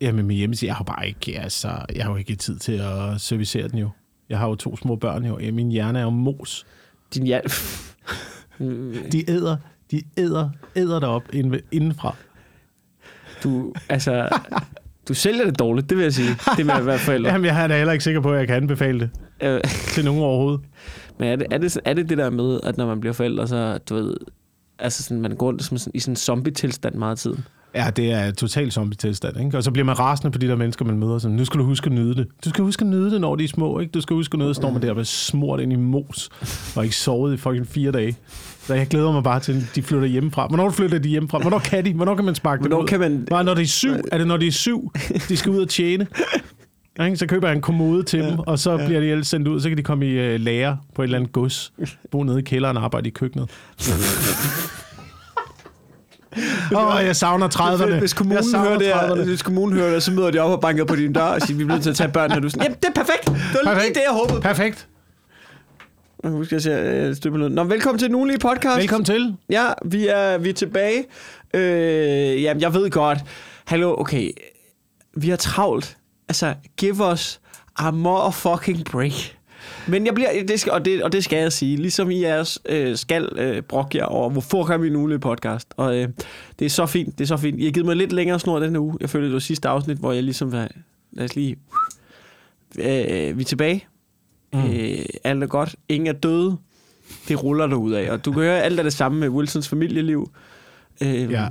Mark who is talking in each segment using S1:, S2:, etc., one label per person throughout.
S1: Jamen, min hjemmeside, jeg har bare ikke, altså, jeg har jo ikke tid til at servicere den jo. Jeg har jo to små børn jo. Ja, Min hjerne er jo mos.
S2: Din hjern...
S1: De æder, de æder, æder derop inden- indenfra.
S2: Du, altså... Du sælger det dårligt, det vil jeg sige. Det med at være forældre.
S1: Jamen, jeg er da heller ikke sikker på, at jeg kan anbefale det
S2: Øh,
S1: til nogen overhovedet.
S2: Men er det, er, det, er det det der med, at når man bliver forældre, så du ved... Altså sådan, man går rundt som sådan, i sådan en zombie-tilstand meget af tiden.
S1: Ja, det er total zombie-tilstand, ikke? Og så bliver man rasende på de der mennesker, man møder. Sådan, nu skal du huske at nyde det. Du skal huske at nyde det, når de er små, ikke? Du skal huske at nyde det, står man der bliver smurt ind i mos, og ikke sovet i fucking fire dage. Så jeg glæder mig bare til, at de flytter hjemmefra. Hvornår flytter de hjemmefra? Hvornår kan de? Hvornår kan man sparke dem
S2: Hvornår
S1: ud?
S2: kan man...
S1: Nej, når det er syv. Er det, når det er syv, de skal ud og tjene? Ja, ikke? Så køber jeg en kommode til dem, og så bliver de ellers sendt ud. Så kan de komme i uh, lære på et eller andet gods. Bo nede i kælderen og arbejde i køkkenet. Åh, oh, jeg savner 30'erne.
S2: Hvis kommunen,
S1: jeg
S2: hører det, her,
S1: 30'erne.
S2: hvis kommunen hører det, så møder de op og banker på din dør og siger, vi bliver nødt til at tage børnene. Og du er sådan, jamen, det er perfekt. Det var lige
S1: Perfekt.
S2: det, jeg håbede.
S1: Perfekt.
S2: Nu skal jeg se, jeg støber noget. Nå, velkommen til den ugenlige podcast.
S1: Velkommen til.
S2: Ja, vi er, vi er tilbage. Øh, jamen, jeg ved godt. Hallo, okay. Vi har travlt. Altså, give os a motherfucking break. Men jeg bliver, det skal, og, det, og det skal jeg sige, ligesom I er, øh, skal øh, brokke jer over, hvorfor kan vi en ugenlig podcast. Og øh, det er så fint, det er så fint. I har givet mig lidt længere snor den her uge. Jeg følte, det var sidste afsnit, hvor jeg ligesom var, lad os lige, øh, vi er tilbage. Mm. Øh, alt er godt. Ingen er døde. Det ruller der ud af. Og du kan høre, alt er det samme med Wilsons familieliv. Øh,
S1: Ja.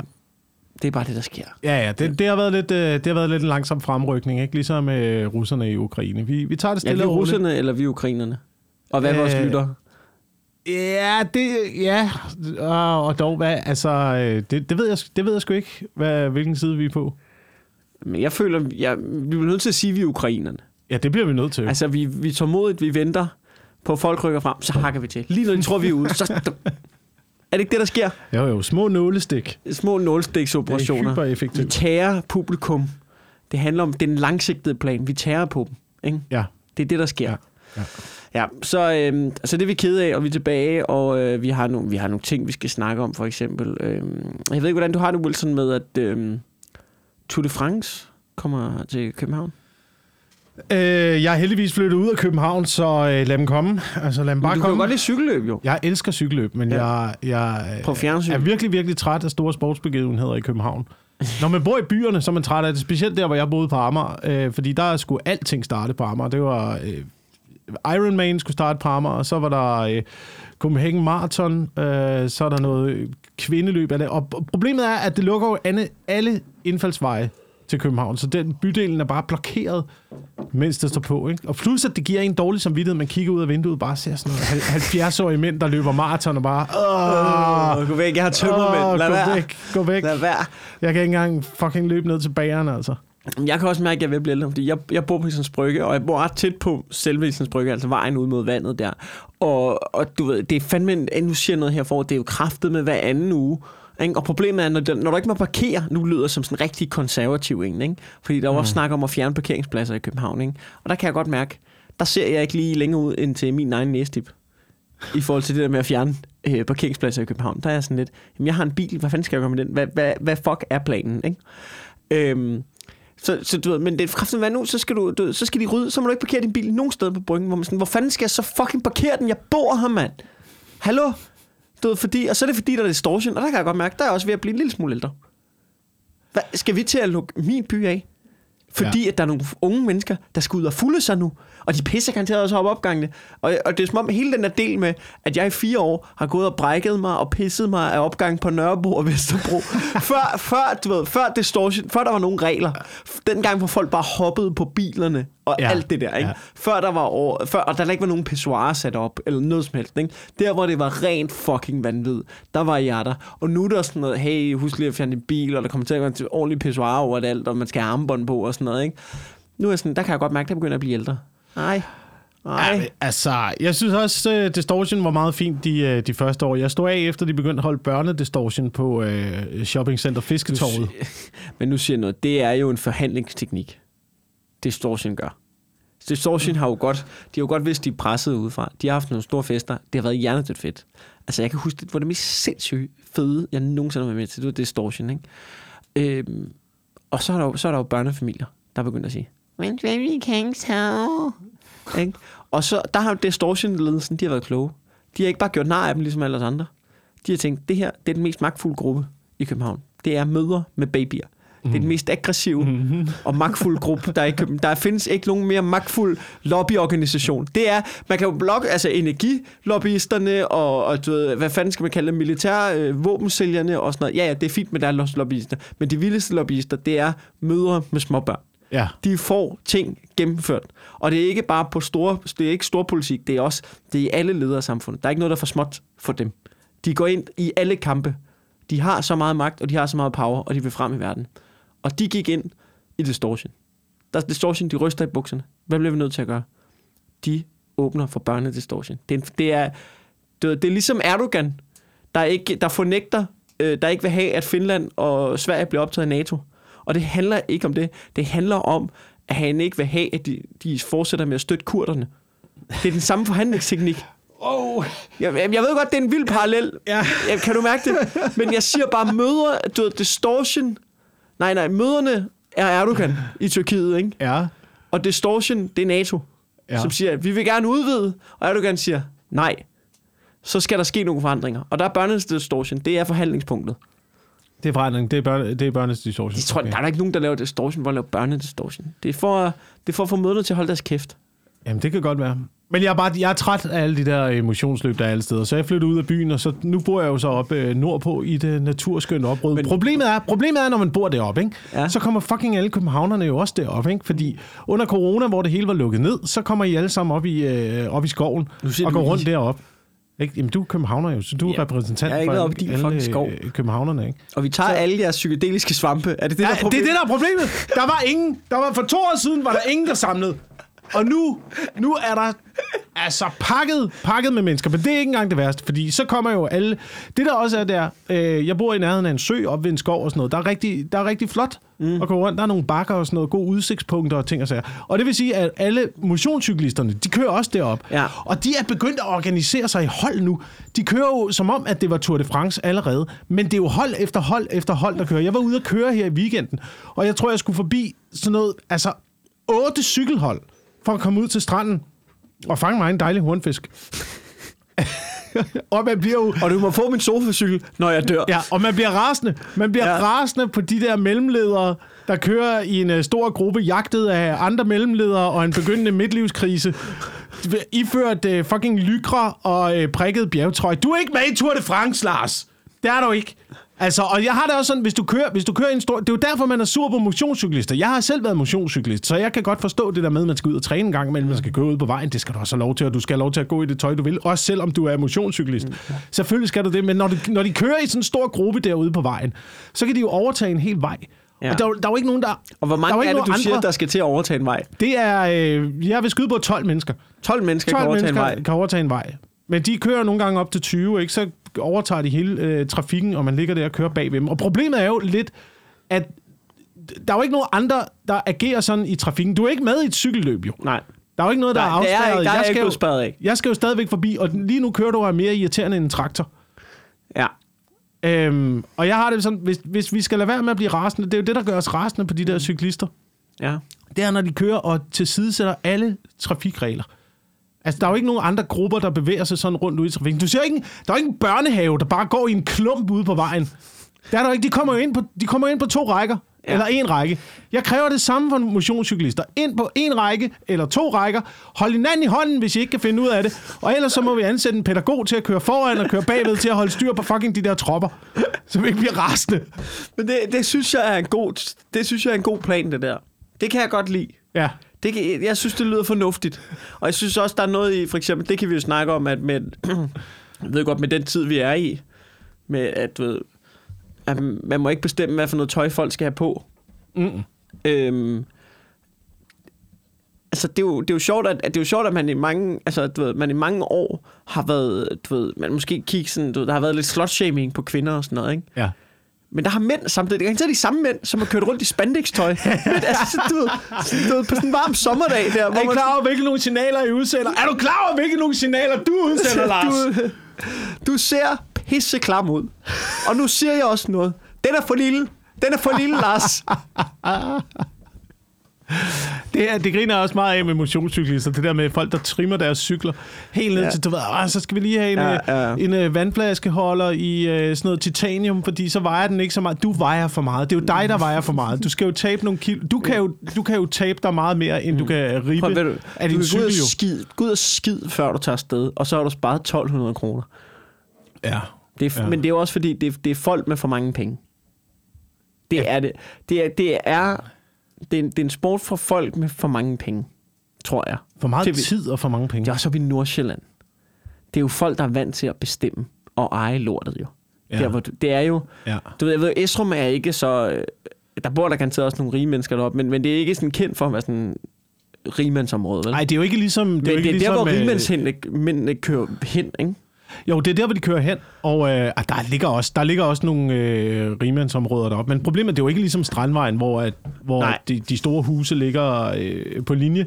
S2: Det er bare det, der sker.
S1: Ja, ja, det, det, har været lidt, øh, det har været lidt en langsom fremrykning, ikke? Ligesom med russerne i Ukraine. Vi, vi tager det
S2: Ja,
S1: stille
S2: vi
S1: og roligt.
S2: russerne, eller vi ukrainerne? Og hvad er vores
S1: Øh,
S2: lytter?
S1: Ja, det, ja, og, og dog, hvad, altså, øh, det, det, ved jeg, det ved jeg sgu ikke, hvad, hvilken side vi er på.
S2: Men jeg føler, jeg, vi er nødt til at sige, at vi er ukrainerne.
S1: Ja, det bliver vi nødt til.
S2: Altså, vi, vi tålmodigt, vi venter på, at folk rykker frem, så hakker vi til. Lige når de tror, vi er ude, så... Er det ikke det, der sker?
S1: Jo, jo, små nålestik.
S2: Små
S1: Det er
S2: nålstiksoperationer. Vi
S1: hypereffektivt.
S2: tager publikum. Det handler om den langsigtede plan. Vi tager på dem. Ikke?
S1: Ja,
S2: Det er det, der sker.
S1: Ja, ja.
S2: ja så, øhm, så det er vi kede af, og vi er tilbage, og øh, vi, har nogle, vi har nogle ting, vi skal snakke om, for eksempel. Øhm, jeg ved ikke, hvordan du har det, Wilson, med, at øhm, Tour de France kommer til København.
S1: Øh, jeg er heldigvis flyttet ud af København, så øh, lad dem komme. Altså, lad dem
S2: Men
S1: bare
S2: du kan jo
S1: komme.
S2: godt lide cykelløb, jo.
S1: Jeg elsker cykelløb, men
S2: Ja.
S1: jeg, jeg øh,
S2: På
S1: er virkelig, virkelig træt af store sportsbegivenheder i København. Når man bor i byerne, så er man træt af det. Specielt der, hvor jeg boede på Amager. Øh, fordi der skulle alting starte på Amager. Det var... Øh, Ironman skulle starte på Amager, og så var der øh, Copenhagen Marathon, øh, så er der noget kvindeløb af det. Og problemet er, at det lukker jo alle, alle indfaldsveje til København, så den bydelen er bare blokeret, mens det står på. Ikke? Og plus, at det giver en dårlig samvittighed, man kigger ud af vinduet og bare ser sådan noget 70-årige mænd, der løber maraton og bare... Åh,
S2: gå væk, jeg har tømmermænd. Lad
S1: gå
S2: være.
S1: væk, gå væk.
S2: Lad være.
S1: Jeg kan ikke engang fucking løbe ned til bageren, altså.
S2: Jeg kan også mærke, at jeg er ved at blive ældre, fordi jeg, jeg bor på Islands Brygge, og jeg bor ret tæt på selve Islands Brygge, altså vejen ud mod vandet der. Og, og du ved, det er fandme, en, nu siger jeg noget her for, det er jo kraftet med hver anden uge. Ikke? Og problemet er, når, når du ikke må parkere, nu lyder som sådan en rigtig konservativ en, ikke? fordi der var også snak om at fjerne parkeringspladser i København. Ikke? Og der kan jeg godt mærke, der ser jeg ikke lige længere ud end til min egen næstip. I forhold til det der med at fjerne øh, parkeringspladser i København. Der er jeg sådan lidt, jamen jeg har en bil, hvad fanden skal jeg gøre med den? Hvad, hvad, hvad fuck er planen? Ikke? Øhm, så, så du ved, men det er hvad nu, så skal, du, du, så skal de rydde, så må du ikke parkere din bil nogen steder på bryggen, hvor man sådan, hvor fanden skal jeg så fucking parkere den? Jeg bor her, mand. Hallo? Du ved, fordi, og så er det fordi, der er distortion, og der kan jeg godt mærke, der er også ved at blive en lille smule ældre. Hvad, skal vi til at lukke min by af? Fordi ja. at der er nogle unge mennesker, der skal ud og fulde sig nu. Og de pisser garanteret også op opgangene. Og, og det er som om hele den der del med, at jeg i fire år har gået og brækket mig og pisset mig af opgang på Nørrebro og Vesterbro. før, før, du ved, før, distortion, før der var nogle regler. Dengang, hvor folk bare hoppede på bilerne og
S1: Ja.
S2: alt det der. Ikke?
S1: Ja.
S2: Før der var over, før, og der ikke var nogen pissoir sat op, eller noget som helst. Ikke? Der, hvor det var rent fucking vanvid, der var jeg der. Og nu er der sådan noget, hey, husk lige at fjerne din bil, og der kommer til at være en ordentlig pissoir over alt, og man skal have armbånd på og sådan noget. Ikke? Nu er jeg sådan, der kan jeg godt mærke, at jeg begynder at blive ældre. Nej. Nej.
S1: Ja, altså, jeg synes også, uh, Distortion var meget fint de, uh, de første år. Jeg stod af, efter de begyndte at holde børnedistortion på uh, Shoppingcenter Fisketorvet.
S2: Men nu siger jeg noget. Det er jo en forhandlingsteknik. Distortion gør. Distortion har jo godt, de har jo godt vidst, de er presset udefra. De har haft nogle store fester. Det har været hjernedødt fedt. Altså, jeg kan huske, det var det mest sindssygt fede, jeg nogensinde har været med til. Det var Distortion, ikke? Øhm, Og så er der jo, så er der jo børnefamilier, der begynder at sige, Men baby can't tell. Ikke? Og så, der har jo distortion-ledelsen, de har været kloge. De har ikke bare gjort nar af dem, ligesom alle os andre. De har tænkt, det her det er den mest magtfulde gruppe i København. Det er mødre med babyer. Det er den mest aggressive og magtfulde gruppe, der er i København. Der findes ikke nogen mere magtfuld lobbyorganisation. Det er, man kan jo blokke, altså energilobbyisterne og, og du ved, hvad fanden skal man kalde dem, militære øh, våbensælgerne og sådan noget. Ja, ja, det er fint med der er også lobbyister. Men de vildeste lobbyister, det er mødre med småbørn.
S1: Ja.
S2: De får ting gennemført. Og det er ikke bare på store, det er ikke stor politik, det er også det er i alle ledere af samfundet. Der er ikke noget, der er for småt for dem. De går ind i alle kampe. De har så meget magt, og de har så meget power, og de vil frem i verden. Og de gik ind i Distortion. Der er Distortion, de ryster i bukserne. Hvad bliver vi nødt til at gøre? De åbner for børnedistortion. Det er, det er, det er, er ligesom Erdogan, der, ikke, der fornægter, øh, der ikke vil have, at Finland og Sverige bliver optaget i NATO. Og det handler ikke om det. Det handler om, at han ikke vil have, at de, de fortsætter med at støtte kurderne. Det er den samme forhandlingsteknik.
S1: Oh.
S2: Jeg, jeg ved godt, det er en vild parallel.
S1: Ja.
S2: Ja, kan du mærke det? Men jeg siger bare, møder, du ved, distortion. Nej, nej, møderne er Erdogan i Tyrkiet, ikke?
S1: Ja.
S2: Og distortion, det er NATO,
S1: Ja.
S2: som siger, vi vil gerne udvide. Og Erdogan siger, nej. Så skal der ske nogle forandringer. Og der er børnedistortion, det er forhandlingspunktet.
S1: Det er forandring. Det er, børne, det er børnes distortion.
S2: Jeg tror, okay. der er der ikke nogen, der laver distortion, hvor laver børnedistortion. Det er for, det er for at få møderne til at holde deres kæft.
S1: Jamen, det kan godt være. Men jeg er, bare, jeg er træt af alle de der emotionsløb, der er alle steder. Så jeg flyttede ud af byen, og så, nu bor jeg jo så oppe øh, nordpå i det naturskønne opbrud. Men, problemet, er, problemet er, når man bor deroppe, ikke?
S2: Ja.
S1: så kommer fucking alle københavnerne jo også derop. Ikke? Fordi under corona, hvor det hele var lukket ned, så kommer I alle sammen op i, øh, op i skoven og går rundt
S2: I.
S1: derop. Ikke? Jamen, du er københavner jo, så du er
S2: Ja.
S1: repræsentant
S2: Jeg ikke
S1: for
S2: i din
S1: alle
S2: skov.
S1: øh, københavnerne. Ikke?
S2: Og vi tager så... alle jeres psykedeliske svampe. Er det det,
S1: Ja,
S2: der er
S1: det er
S2: problemet?
S1: det, der er problemet. Der var ingen. Der var for to år siden, var der ingen, der samlede. Og nu, nu er der altså pakket, pakket med mennesker. Men det er ikke engang det værste, fordi så kommer jo alle... Det der også er der, øh, jeg bor i nærheden af en sø op ved en skov og sådan noget. Der er rigtig, der er rigtig flot mm. at gå rundt. Der er nogle bakker og sådan noget, gode udsigtspunkter og ting og sager. Og det vil sige, at alle motionscyklisterne, de kører også derop.
S2: Ja.
S1: Og de er begyndt at organisere sig i hold nu. De kører jo som om, at det var Tour de France allerede. Men det er jo hold efter hold efter hold, der kører. Jeg var ude at køre her i weekenden, og jeg tror, jeg skulle forbi sådan noget, altså otte cykelhold, for at komme ud til stranden og fange mig en dejlig hornfisk. og man bliver jo...
S2: Og du må få min sofacykel, når jeg dør.
S1: Ja, og man bliver rasende. Man bliver ja. Rasende på de der mellemledere, der kører i en uh, stor gruppe, jagtet af andre mellemledere og en begyndende midtlivskrise. Iført uh, fucking lykra og uh, prikket bjergtrøj. Du er ikke med i Tour de France, Lars. Det er du ikke. Altså, og jeg har det også sådan, hvis du kører, hvis du kører en stor... Det er jo derfor, man er sur på motionscyklister. Jeg har selv været motionscyklist, så jeg kan godt forstå det der med, at man skal ud og træne en gang imellem, man skal køre ud på vejen. Det skal du også have lov til, og du skal have lov til at gå i det tøj, du vil. Også selvom du er motionscyklist. Selvfølgelig skal du det, men når, du, når de kører i sådan en stor gruppe derude på vejen, så kan de jo overtage en hel vej. Ja. Og der, er der er jo ikke nogen, der...
S2: Og hvor
S1: der er
S2: mange er det, du
S1: nogen
S2: siger,
S1: andre-
S2: der skal til at overtage en vej?
S1: Det er... Øh, jeg vil skyde på 12 mennesker.
S2: 12 mennesker
S1: 12
S2: kan overtage en
S1: mennesker
S2: vej.
S1: kan overtage en vej. Men de kører nogle gange op til 20, ikke? så overtager de hele øh, trafikken, og man ligger der og kører bag ved dem. Og problemet er jo lidt, at der er jo ikke nogen andre, der agerer sådan i trafikken. Du er ikke med i et cykelløb, jo.
S2: Nej.
S1: Der er jo ikke noget, der
S2: Nej,
S1: er
S2: er
S1: afspærret.
S2: ikke- der er
S1: jeg,
S2: ikke
S1: skal jo,
S2: af.
S1: jeg skal jo stadigvæk forbi, og lige nu kører du er mere irriterende end en traktor.
S2: Ja.
S1: Øhm, og jeg har det sådan, hvis, hvis vi skal lade være med at blive rasende, det er jo det, der gør os rasende på de der cyklister.
S2: Ja.
S1: Det er, når de kører og tilsidesætter alle trafikregler. Altså, der er jo ikke nogen andre grupper, der bevæger sig sådan rundt ude i trafikken. Du ser ikke, der er ikke en børnehave, der bare går i en klump ude på vejen. Det er der ikke. De kommer jo ind på, de kommer ind på to rækker. Ja. Eller en række. Jeg kræver det samme for motionscyklister. Ind på en række eller to rækker. Hold hinanden i hånden, hvis I ikke kan finde ud af det. Og ellers så må vi ansætte en pædagog til at køre foran og køre bagved til at holde styr på fucking de der tropper. Så vi ikke bliver rasende.
S2: Men det, det, synes jeg er en god, det synes jeg er en god plan, det der. Det kan jeg godt lide.
S1: Ja.
S2: Det kan, jeg synes, det lyder fornuftigt. Og jeg synes også, der er noget i, for eksempel, det kan vi jo snakke om, at med, jeg ved godt, med den tid, vi er i, med at, du ved, at man må ikke bestemme, hvad for noget tøj folk skal have på.
S1: Mm.
S2: Øhm, altså, det er, jo, det er jo sjovt, at, at det er jo sjovt, at man i mange, altså, du ved, man i mange år har været, du ved, man måske kigge sådan, du ved, der har været lidt slut-shaming på kvinder og sådan noget, ikke?
S1: Ja.
S2: Men der har mænd samtidig, det er de samme mænd, som har kørt rundt i spandextøj. Men altså, så, du, ved, du ved, på sådan en varm sommerdag der,
S1: Er I
S2: hvor man,
S1: klar over, hvilke nogle signaler I udsender? Er du klar over, hvilke nogle signaler du udsender, Lars?
S2: du, du ser pisse klam ud. Og nu siger jeg også noget. Den er for lille. Den er for lille, Lars.
S1: Det, er, det griner også meget af med motionscyklister, det der med folk, der trimmer deres cykler helt ned
S2: Ja.
S1: til, du ved, "Åh, så skal vi lige have en,
S2: Ja,
S1: ja,
S2: ja.
S1: en øh, vandflaskeholder i øh, sådan noget titanium, fordi så vejer den ikke så meget. Du vejer for meget. Det er jo dig, der vejer for meget. Du skal jo tabe nogle kilo. Du kan jo, du kan jo tabe dig meget mere, end du kan ribe
S2: Prøv, du,
S1: af
S2: du
S1: din cykel
S2: og
S1: jo.
S2: skid, gå ud og skid, før du tager afsted, og så har du sparet 1200 kroner.
S1: Ja.
S2: Det er, ja. Men det er jo også fordi, det er, det er folk med for mange penge. Det
S1: Ja.
S2: er det. Det er, det er, det er, en, det er en sport for folk med for mange penge, tror jeg.
S1: For meget
S2: Det er vi-
S1: tid og for mange penge.
S2: Det er også oppe i Nordsjælland. Det er jo folk, der er vant til at bestemme og eje lortet jo. Ja. Der, hvor du, det er jo,
S1: Ja.
S2: du ved, jeg ved, Esrum er ikke så... øh, Der bor der garanteret også nogle rige mennesker deroppe, men, men det er ikke sådan kendt for at være sådan rigmandsområde, vel?
S1: Nej, det er jo ikke ligesom... Det
S2: men
S1: er jo
S2: det
S1: ikke
S2: er der,
S1: ligesom,
S2: hvor
S1: øh,
S2: rigmandsmændene kører hen, ikke?
S1: Jo, det er der, hvor de kører hen, og øh, ah, der, ligger også, der ligger også nogle øh, rimandsområder deroppe. Men problemet er, det er jo ikke ligesom Strandvejen, hvor, at, hvor
S2: Nej.
S1: de, de store huse ligger øh, på linje.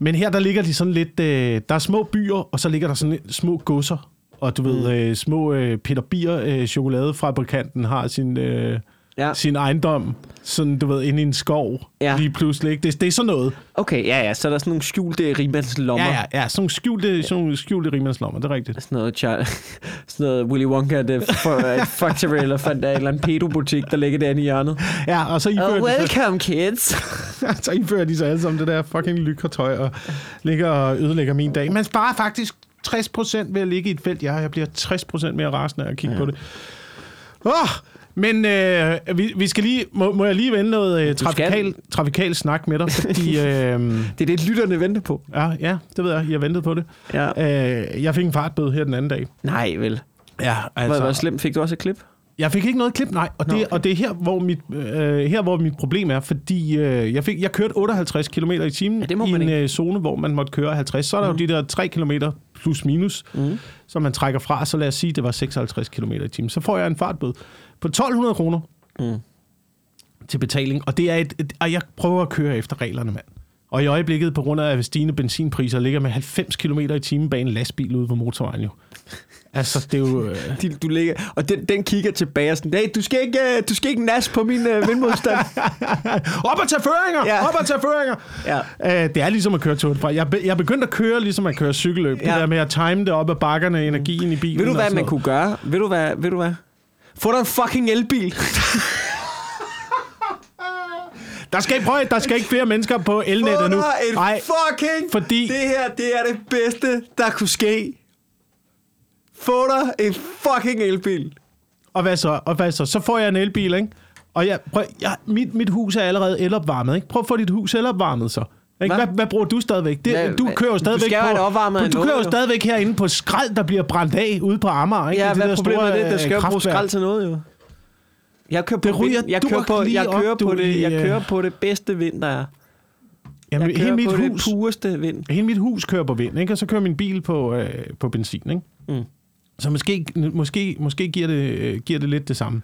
S1: Men her, der ligger de sådan lidt... Øh, der er små byer, og så ligger der sådan lidt små godser. Og du ved, øh, små øh, Peter Bier øh, chokoladefabrikanten har sin, øh,
S2: Ja.
S1: sin ejendom, sådan du ved, inde i en skov
S2: Ja.
S1: lige pludselig. Ikke? Det, det er sådan noget.
S2: Okay, ja, ja, så er der sådan nogle skjulte rigmandslommer.
S1: Ja, ja, ja. Sådan nogle skjulte, sådan nogle skjulte rimandslommer, det er rigtigt.
S2: Sådan noget, Char- sådan noget Willy Wonka, det for, et factory, eller fandt der en eller anden pedobutik, der ligger derinde i hjørnet.
S1: Ja, og så ifører,
S2: Oh,
S1: de, så,
S2: welcome, kids.
S1: så ifører de sig alle sammen det der fucking lykkertøj og ligger og ødelægger min dag. Man sparer faktisk 60% ved at ligge i et felt. Ja, jeg bliver 60% mere rasende af at kigge ja. på det. Oh, men øh, vi, vi skal lige, må, må jeg lige vende noget øh, trafikal, trafikal snak med dig? Fordi, øh,
S2: Det er det, lytterne venter på.
S1: ja, ja, det ved jeg. Jeg ventede på det.
S2: Ja.
S1: Øh, jeg fik en fartbøde her den anden dag.
S2: Nej, vel.
S1: Ja,
S2: Altså, hvor, hvor slemt fik du også et klip?
S1: Jeg fik ikke noget klip, nej. Og det,
S2: Nå,
S1: okay. og det er her hvor, mit, øh, her, hvor mit problem er, fordi øh, jeg, fik, jeg kørte 58 km i timen
S2: Ja,
S1: i en øh, zone, hvor man måtte køre 50. Så er der mm. jo de der 3 km plus minus, mm. som man trækker fra. Så lad os sige, det var 56 km i timen. Så får jeg en fartbøde på 1200 kroner
S2: Mm.
S1: til betaling. Og det er et, et, og jeg prøver at køre efter reglerne, mand. Og i øjeblikket, på grund af stigende benzinpriser, ligger med 90 km i timen bag en lastbil ude på motorvejen jo. Altså, det er jo... Øh,
S2: De, du ligger, og den, den kigger tilbage og sådan, hey, du skal ikke, øh, du skal ikke nas på min øh, vindmodstand.
S1: Op og tage føringer!
S2: Ja.
S1: Op og tage føringer!
S2: ja.
S1: Uh, det er ligesom at køre de France. Jeg, be- jeg er begyndt at køre, ligesom at køre cykelløb. Ja. Det der med at time det op ad bakkerne, energien i bilen.
S2: Ved du, hvad man kunne gøre? Ved du hvad? Ved du hvad? Få dig en fucking elbil.
S1: Der skal, prøv, der skal ikke flere mennesker på elnettet nu. Nej,
S2: fucking...
S1: fordi-
S2: Det her, det er det bedste, der kunne ske. Få dig en fucking elbil.
S1: og hvad så? Og hvad så? Så får jeg en elbil, ikke? Og jeg, prøv, jeg, mit, mit hus er allerede elopvarmet, ikke? Prøv at få dit hus elopvarmet så. Ikke?
S2: Hvad?
S1: Hvad, hvad bruger du stadigvæk? Det,
S2: Hvad-
S1: du kører jo
S2: du
S1: stadigvæk
S2: jo
S1: på,
S2: opvarmet
S1: du, du kører jo stadigvæk herinde på skrald, der bliver brændt af ude på Amager. Ikke?
S2: Ja,
S1: Det
S2: hvad er problemet med det? Der skal jo bruge skrald til noget, jo. Jeg kører på,
S1: Det ryger
S2: vind, jeg kører på, jeg
S1: op,
S2: kører
S1: du,
S2: på det, jeg
S1: i, øh,
S2: kører på det bedste vind, der er.
S1: Jamen,
S2: Jeg
S1: hele
S2: kører
S1: mit
S2: på
S1: hus,
S2: det pureste vind.
S1: hele mit hus kører på vind, ikke? og så kører min bil på, øh, på benzin. Ikke?
S2: Mm.
S1: Så måske, måske, måske giver, det, øh, giver det lidt det samme.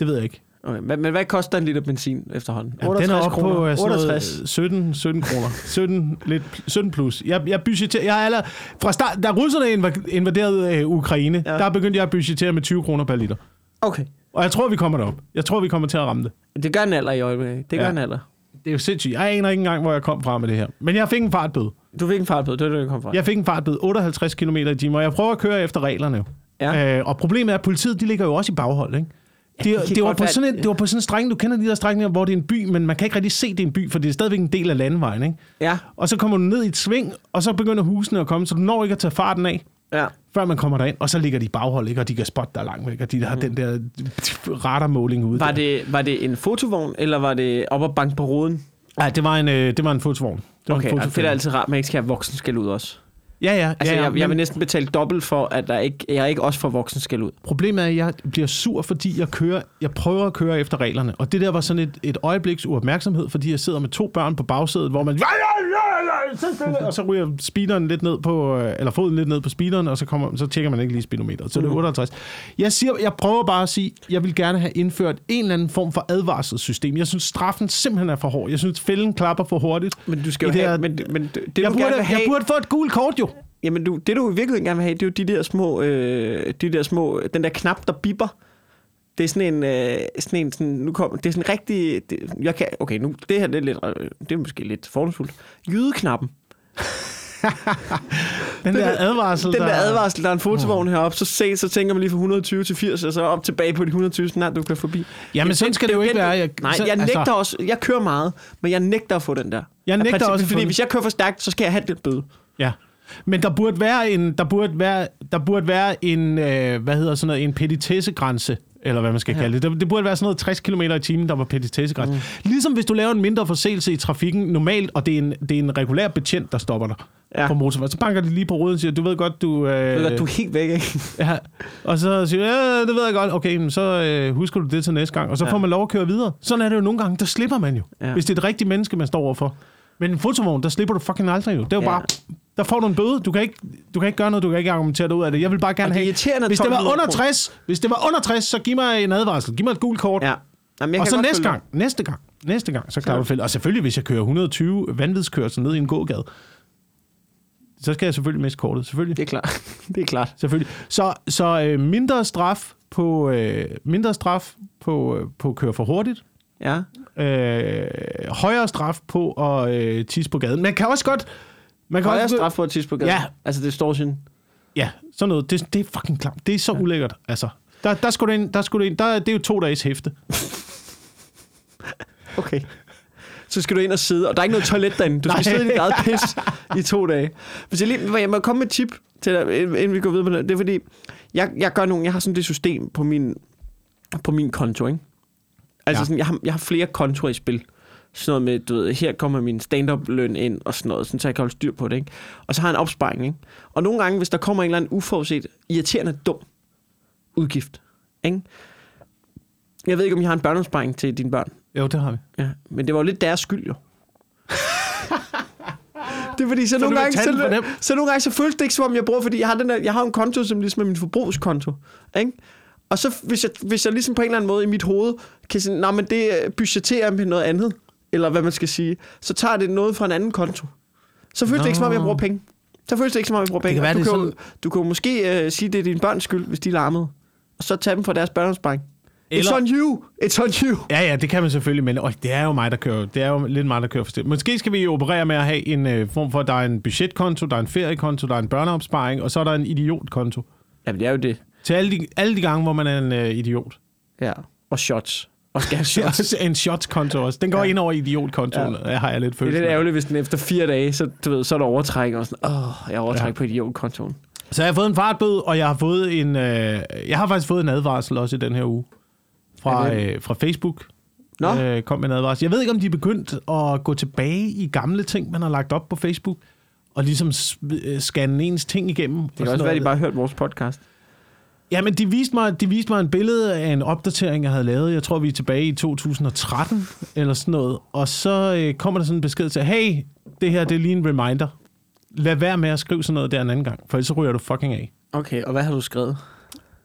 S1: Det ved jeg ikke.
S2: Okay, men, men hvad koster en liter benzin efterhånden?
S1: Jamen, den er oppe på øh, sådan
S2: 68.
S1: noget 17, 17 kroner. 17, lidt, 17 plus. Jeg, jeg budgeterer, jeg aller, fra start, da russerne inva- invaderede øh, Ukraine,
S2: Ja.
S1: der begyndte jeg at budgetere med 20 kroner per liter.
S2: Okay.
S1: Og jeg tror, vi kommer derop. Jeg tror, vi kommer til at ramme det.
S2: Det gør en alder i øjeblikket. Det gør
S1: Ja.
S2: en alder.
S1: Det er jo sindssygt. Jeg aner ikke engang, hvor jeg kom fra med det her. Men jeg fik en fartbøde.
S2: Du fik en fartbøde, det er det, du kom fra.
S1: Jeg fik en fartbøde 58 km i timen, og jeg prøver at køre efter reglerne.
S2: Ja.
S1: Øh, og problemet er, at politiet de ligger jo også i baghold, ikke? Det, det, var på sådan en, det var på sådan en strækning, du kender de der strækninger, hvor det er en by, men man kan ikke rigtig se, det er en by, for det er stadigvæk en del af landevejen, ikke?
S2: Ja,
S1: Og så kommer du ned i et sving, og så begynder husene at komme, så du når ikke at tage farten af,
S2: ja.
S1: før man kommer derind, og så ligger de i baghold, ikke? Og de kan spotte der langt væk, og de har den der radarmåling ude
S2: Var
S1: der.
S2: det, var det en fotovogn, eller var det op og banke på ruden?
S1: Nej, det var en, øh, det var en fotovogn. Det var
S2: Okay,
S1: en
S2: altså, det er altid rart, man ikke skal have voksen skal ud også.
S1: Ja, ja.
S2: Altså,
S1: ja, ja
S2: jeg, jeg vil næsten betale dobbelt for, at der ikke, jeg ikke også får voksen skal ud.
S1: Problemet er, at jeg bliver sur, fordi jeg kører, jeg prøver at køre efter reglerne. Og det der var sådan et, et øjebliks uopmærksomhed, fordi jeg sidder med to børn på bagsædet, hvor man... Ja, ja, ja, ja, så stille. Og så ryger speederen lidt ned på, øh, eller foden lidt ned på speederen, og så, kommer, så tjekker man ikke lige speedometeret. Så det er 58. Jeg, siger, jeg prøver bare at sige, jeg vil gerne have indført en eller anden form for advarselssystem. Jeg synes, straffen simpelthen er for hård. Jeg synes, fælden klapper for hurtigt.
S2: Men du skal jo have...
S1: her-
S2: Men, men det, det,
S1: Jeg burde,
S2: have,
S1: jeg burde få et gult kort, jo.
S2: Jamen, du, det du i virkeligheden gerne vil have, det er jo de der små... Øh, de der små den der knap, der bipper. Det er sådan en, øh, sådan en sådan, nu kom, det er sådan rigtig, det, jeg kan, okay, nu, det her det er, lidt, øh, det er måske lidt fordomsfuldt. Jydeknappen.
S1: Den der advarsel,
S2: Den der
S1: der...
S2: advarsel, der er en fotovogn heroppe, så, se, så tænker man lige fra 120 til 80, og så op tilbage på de 120, så snart du kan forbi.
S1: Jamen, sådan skal det jo ikke
S2: den-
S1: være. Jeg,
S2: Nej,
S1: så-
S2: jeg nægter
S1: altså,
S2: også, jeg kører meget, men jeg nægter at få den der.
S1: Jeg nægter også få
S2: Fordi
S1: den.
S2: hvis jeg kører for stærkt, så skal jeg have den bøde.
S1: Ja. Men der burde være en, der burde være, der burde være en, øh, hvad hedder sådan noget, en petitessegrænse, eller hvad man skal ja. kalde det. det. Burde være sådan noget 60 km i timen, der var petitessegrænse. Mm. Ligesom hvis du laver en mindre forseelse i trafikken normalt, og det er en, det er en regulær betjent, der stopper dig
S2: Ja.
S1: på motorvejen, så banker de lige på ruden og siger, du ved godt, du... Øh,
S2: Eller du er helt væk, ikke?
S1: ja. Og så siger du, ja, det ved jeg godt, okay, men så øh, husker du det til næste gang, og så
S2: Ja.
S1: får man lov at køre videre. Sådan er det jo nogle gange, der slipper man jo,
S2: ja.
S1: hvis det er et rigtigt menneske, man står overfor. Men en fotovogn, der slipper du fucking aldrig jo. Det er jo
S2: Ja.
S1: bare, der får du en bøde. Du kan, ikke, du kan ikke gøre noget, du kan ikke argumentere dig ud af det. Jeg vil bare gerne
S2: er
S1: have... hvis det var
S2: 1200
S1: under
S2: kroner-
S1: 60, hvis det var under 60, så giv mig en advarsel. Giv mig et gult kort.
S2: Ja. Jamen, jeg
S1: og så næste gang, næste gang, næste gang, så klarer
S2: Ja.
S1: du fælde. Og selvfølgelig, hvis jeg kører 120 vanvidskørsel ned i en gågade, så skal jeg selvfølgelig miste kortet. Selvfølgelig.
S2: Det er klart. det er klart.
S1: Selvfølgelig. Så, så øh, mindre straf på øh, mindre straf på, øh, på at køre for hurtigt.
S2: Ja.
S1: Øh, højere straf på at øh, tisse på gaden. Man kan også godt... Man kan
S2: Højere
S1: også,
S2: straf for at tisse på gaden.
S1: Ja.
S2: Altså, det står sådan.
S1: Ja, sådan noget. Det, det er fucking klamt. Det er så ja. ulækkert. Altså, der, der skulle ind, der skulle ind, der, det er jo to dages hæfte.
S2: Okay. Så skal du ind og sidde, og der er ikke noget toilet derinde. Du skal
S1: Nej.
S2: sidde i dit eget pis i to dage. Hvis jeg, lige, jeg må komme med et tip til dig, inden vi går videre på det. Det er fordi, jeg, jeg gør nogle, jeg har sådan det system på min, på min konto, ikke? Altså
S1: Ja.
S2: sådan, jeg har, jeg har flere kontorer i spil. Sådan noget med, du ved, her kommer min stand-up-løn ind og sådan noget, sådan, så jeg kan holde styr på det, ikke? Og så har jeg en opsparing, ikke? Og nogle gange, hvis der kommer en eller anden uforudset, irriterende dum udgift, ikke? Jeg ved ikke, om I har en børneopsparing til dine børn.
S1: Jo, det har vi.
S2: Ja, men det var jo lidt deres skyld jo. det er fordi, så,
S1: Så
S2: nogle gange, så, så, nogle gange, så føles det ikke som om, jeg bruger, fordi jeg har, den der, jeg har en konto, som ligesom er min forbrugskonto. Ikke? Og så hvis jeg, hvis jeg ligesom på en eller anden måde i mit hoved kan sige, nej, men det øh, budgetterer jeg med noget andet, eller hvad man skal sige, så tager det noget fra en anden konto. Så føles det ikke som om, jeg bruger penge. Så føles det ikke som om, jeg bruger penge.
S1: kan være,
S2: du,
S1: det
S2: kan, jo- du kan jo måske øh, sige, det er din børns skyld, hvis de larmede. Og så tage dem fra deres børneopsparing. It's
S1: Eller-
S2: on you! It's on you!
S1: Ja, ja, det kan man selvfølgelig, men øj, det er jo mig, der kører. Det er jo lidt mig, der kører for Måske skal vi operere med at have en øh, form for, der er en budgetkonto, der er en feriekonto, der er en børneopsparing, og så er der en idiotkonto.
S2: Jamen, det er jo det.
S1: Til alle de, alle de gange, hvor man er en øh, idiot.
S2: Ja. Og shots. Og skal shots.
S1: en shots-konto også. Den går
S2: Ja.
S1: ind over idiotkontoen, ja. har jeg lidt
S2: Det er
S1: følelse
S2: lidt ærgerligt, hvis den efter fire dage, så, du ved, så er der overtræk, og sådan, åh, jeg er overtræk ja. På idiotkontoen.
S1: Så jeg har fået en fartbøde, og jeg har fået en, øh, jeg har faktisk fået en advarsel også i den her uge. Fra, øh, fra Facebook.
S2: Nå.
S1: Øh, kom med en advarsel. Jeg ved ikke, om de er begyndt at gå tilbage i gamle ting, man har lagt op på Facebook, og ligesom øh, scanne ens ting igennem.
S2: Det kan også være, at de bare har hørt vores podcast.
S1: Ja, men de viste, mig, de viste mig en billede af en opdatering, jeg havde lavet. Jeg tror, vi er tilbage i 2013 eller sådan noget. Og så øh, kommer der sådan en besked til, hey, det her det er lige en reminder. Lad være med at skrive sådan noget der en anden gang, for ellers så ryger du fucking af.
S2: Okay, og hvad har du skrevet?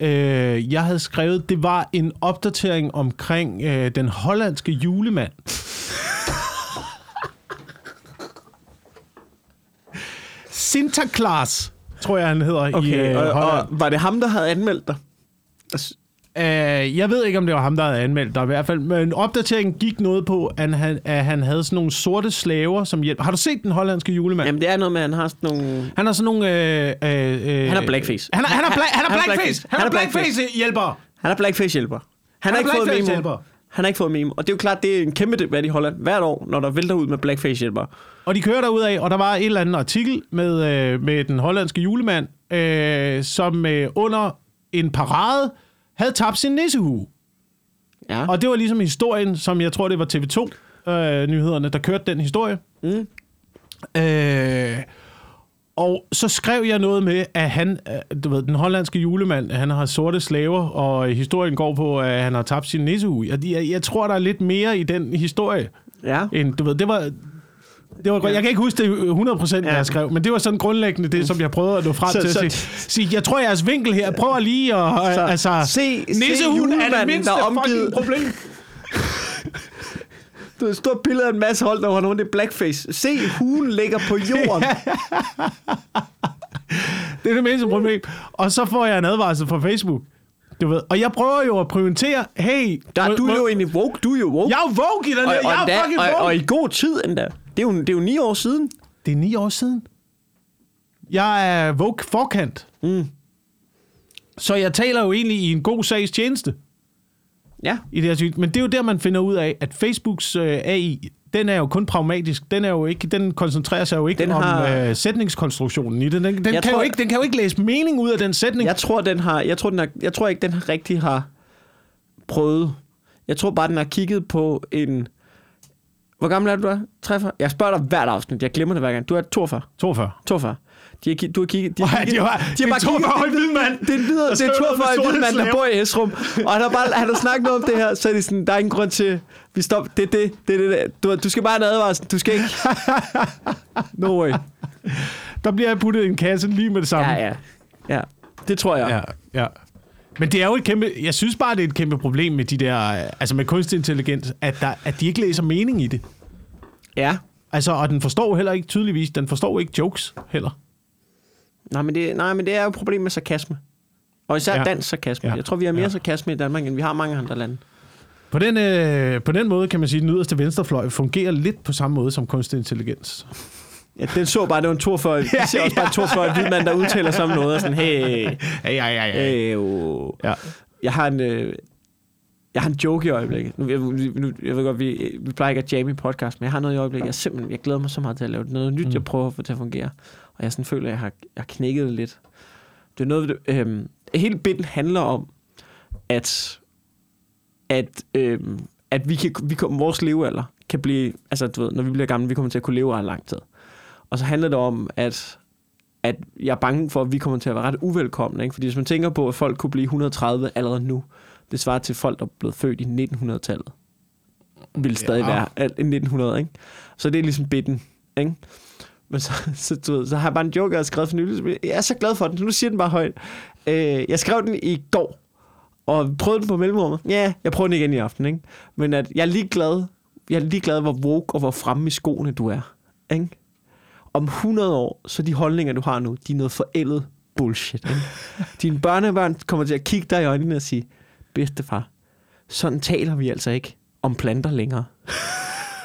S1: Øh, jeg havde skrevet, det var en opdatering omkring øh, den hollandske julemand. Sinterklaas, tror jeg, han hedder. i,
S2: Okay,
S1: øh,
S2: og, og var det ham, der havde anmeldt dig?
S1: Øh, jeg ved ikke, om det var ham, der havde anmeldt dig i hvert fald, men opdateringen gik noget på, at han, at han havde sådan nogle sorte slaver som hjælp. Har du set den hollandske julemand?
S2: Jamen, det er noget med, at han har sådan nogle...
S1: Han har sådan nogle... Øh, øh, øh,
S2: Han er blackface.
S1: Han er, han bla- han er blackface. Han er blackface hjælper.
S2: Han er blackface-hjælper. Han, har
S1: Han er
S2: ikke fået memo. Han har ikke fået memo. Og det er jo klart, det er en kæmpe debat i Holland hvert år, når der vælter ud med blackface-hjælper.
S1: Og de kører derud af, og der var et eller andet artikel med, øh, med den hollandske julemand, øh, som øh, under en parade havde tabt sin nissehue.
S2: Ja.
S1: Og det var ligesom historien, som jeg tror, det var TV2-nyhederne, der kørte den historie.
S2: Mm.
S1: Øh, og så skrev jeg noget med, at han, øh, du ved, den hollandske julemand, han har sorte slaver, og historien går på, at han har tabt sin nissehue. Jeg, jeg, jeg tror, der er lidt mere i den historie,
S2: Ja.
S1: end, du ved, det var... Det var, ja. Jeg kan ikke huske det 100% hvad
S2: Ja.
S1: jeg skrev, men det var sådan grundlæggende det, som jeg prøvede at nå frem
S2: Så-
S1: til at
S2: så-
S1: sige, sige. Jeg tror, jeres vinkel her, prøv lige at...
S2: Så,
S1: altså,
S2: se, se
S1: er det mindste fucking problem.
S2: Du har et stort billede af en masse hold, der var nogen, er blackface. Se, hugen ligger på jorden.
S1: Det er det mindste problem. Og så får jeg en advarsel fra Facebook. Du ved, og jeg prøver jo at prioritere, hey...
S2: Der er du
S1: må-
S2: jo egentlig woke. Du er jo woke.
S1: Jeg er woke i den
S2: og, og,
S1: Jeg er fucking
S2: og,
S1: woke.
S2: og, i god tid endda. Det er jo, det er jo ni år siden.
S1: Det er ni år siden. Jeg er woke forkant.
S2: Mm.
S1: Så jeg taler jo egentlig i en god sags tjeneste.
S2: Ja.
S1: I det her. Men det er jo der, man finder ud af, at Facebooks øh, AI, den er jo kun pragmatisk. Den, er jo ikke, den koncentrerer sig jo ikke
S2: Den
S1: om
S2: har-
S1: øh, sætningskonstruktionen i det. Den, den,
S2: Jeg
S1: kan
S2: tror-
S1: jo ikke, den kan jo ikke læse mening ud af den sætning.
S2: Jeg tror, den har, jeg tror, den har, jeg tror ikke, den har rigtig har prøvet. Jeg tror bare, den har kigget på en... Hvor gammel er du, du er? 43? Jeg spørger dig hvert afsnit. Jeg glemmer det hver gang. Du er 42.
S1: 42.
S2: 42. De har, du har kigget... De
S1: Ej,
S2: kigget,
S1: de har- det er 42 hvid mand.
S2: Det er en hvid, det er 42 hvid mand, der bor i Esrum. Og han har, bare, han har snakket noget om det her, så er det sådan, der er ingen grund til... Vi stopper. Det er det. det, det, det. Du, du skal bare have en advarsel. Du skal ikke... No way.
S1: Der bliver jeg puttet i en kasse lige med det samme.
S2: Ja, ja. Ja, det tror jeg.
S1: ja, ja. Men det er jo et kæmpe... Jeg synes bare, det er et kæmpe problem med de der... Altså med kunstig intelligens, at, der, at de ikke læser mening i det.
S2: ja.
S1: Altså, og den forstår heller ikke tydeligvis, den forstår ikke jokes heller.
S2: Nej, men det, nej, men det er jo et problem med sarkasme. Og især
S1: Ja.
S2: ja. dansk sarkasme.
S1: Ja.
S2: Ja. Jeg tror, vi har mere
S1: Ja.
S2: ja. sarkasme i Danmark, end vi har mange andre lande.
S1: På den, øh, på den måde kan man sige, at den yderste venstrefløj fungerer lidt på samme måde som kunstig intelligens.
S2: Ja, den så bare, det var en 42. Vi ser også bare en 42 hvid mand, der udtaler sig om noget, og sådan, hey,
S1: Ja, ja, ja,
S2: hey, oh.
S1: ja.
S2: Jeg har en, øh, jeg har en joke i øjeblikket. Nu, jeg, nu, jeg ved godt, vi, vi plejer ikke at jamme i podcast, men jeg har noget i øjeblikket. Jeg, simpelthen, jeg glæder mig så meget til at lave. Noget nyt,
S1: mm.
S2: jeg prøver at få til at fungere. Og jeg sådan føler, at jeg har, jeg har knækket det lidt. Det er noget, øh, hele bitten handler om, at, at, øh, at vi kan, vi kan, vores levealder kan blive, altså du ved, når vi bliver gamle, vi kommer til at kunne leve ret lang tid. Og så handler det om, at at jeg er bange for, at vi kommer til at være ret uvelkomne. Ikke? Fordi hvis man tænker på, at folk kunne blive 130 allerede nu, det svarer til folk, der er blevet født i 1900-tallet. Vil stadig
S1: Ja.
S2: være alt- 1900, ikke? Så det er ligesom bitten, ikke? Men så, så, du ved, så har jeg bare en joke, jeg har skrevet for nylig. Jeg er så glad for den, så nu siger den bare højt. Øh, jeg skrev den i går, og prøvede den på mellemrummet. Ja, jeg prøver den igen i aften, ikke? Men at jeg er lige glad, jeg er lige glad, hvor woke og hvor fremme i skoene du er, ikke? Om 100 år, så de holdninger, du har nu, de er noget forældet bullshit. Ikke? Dine børnebørn kommer til at kigge dig i øjnene og sige, bedstefar, sådan taler vi altså ikke om planter længere.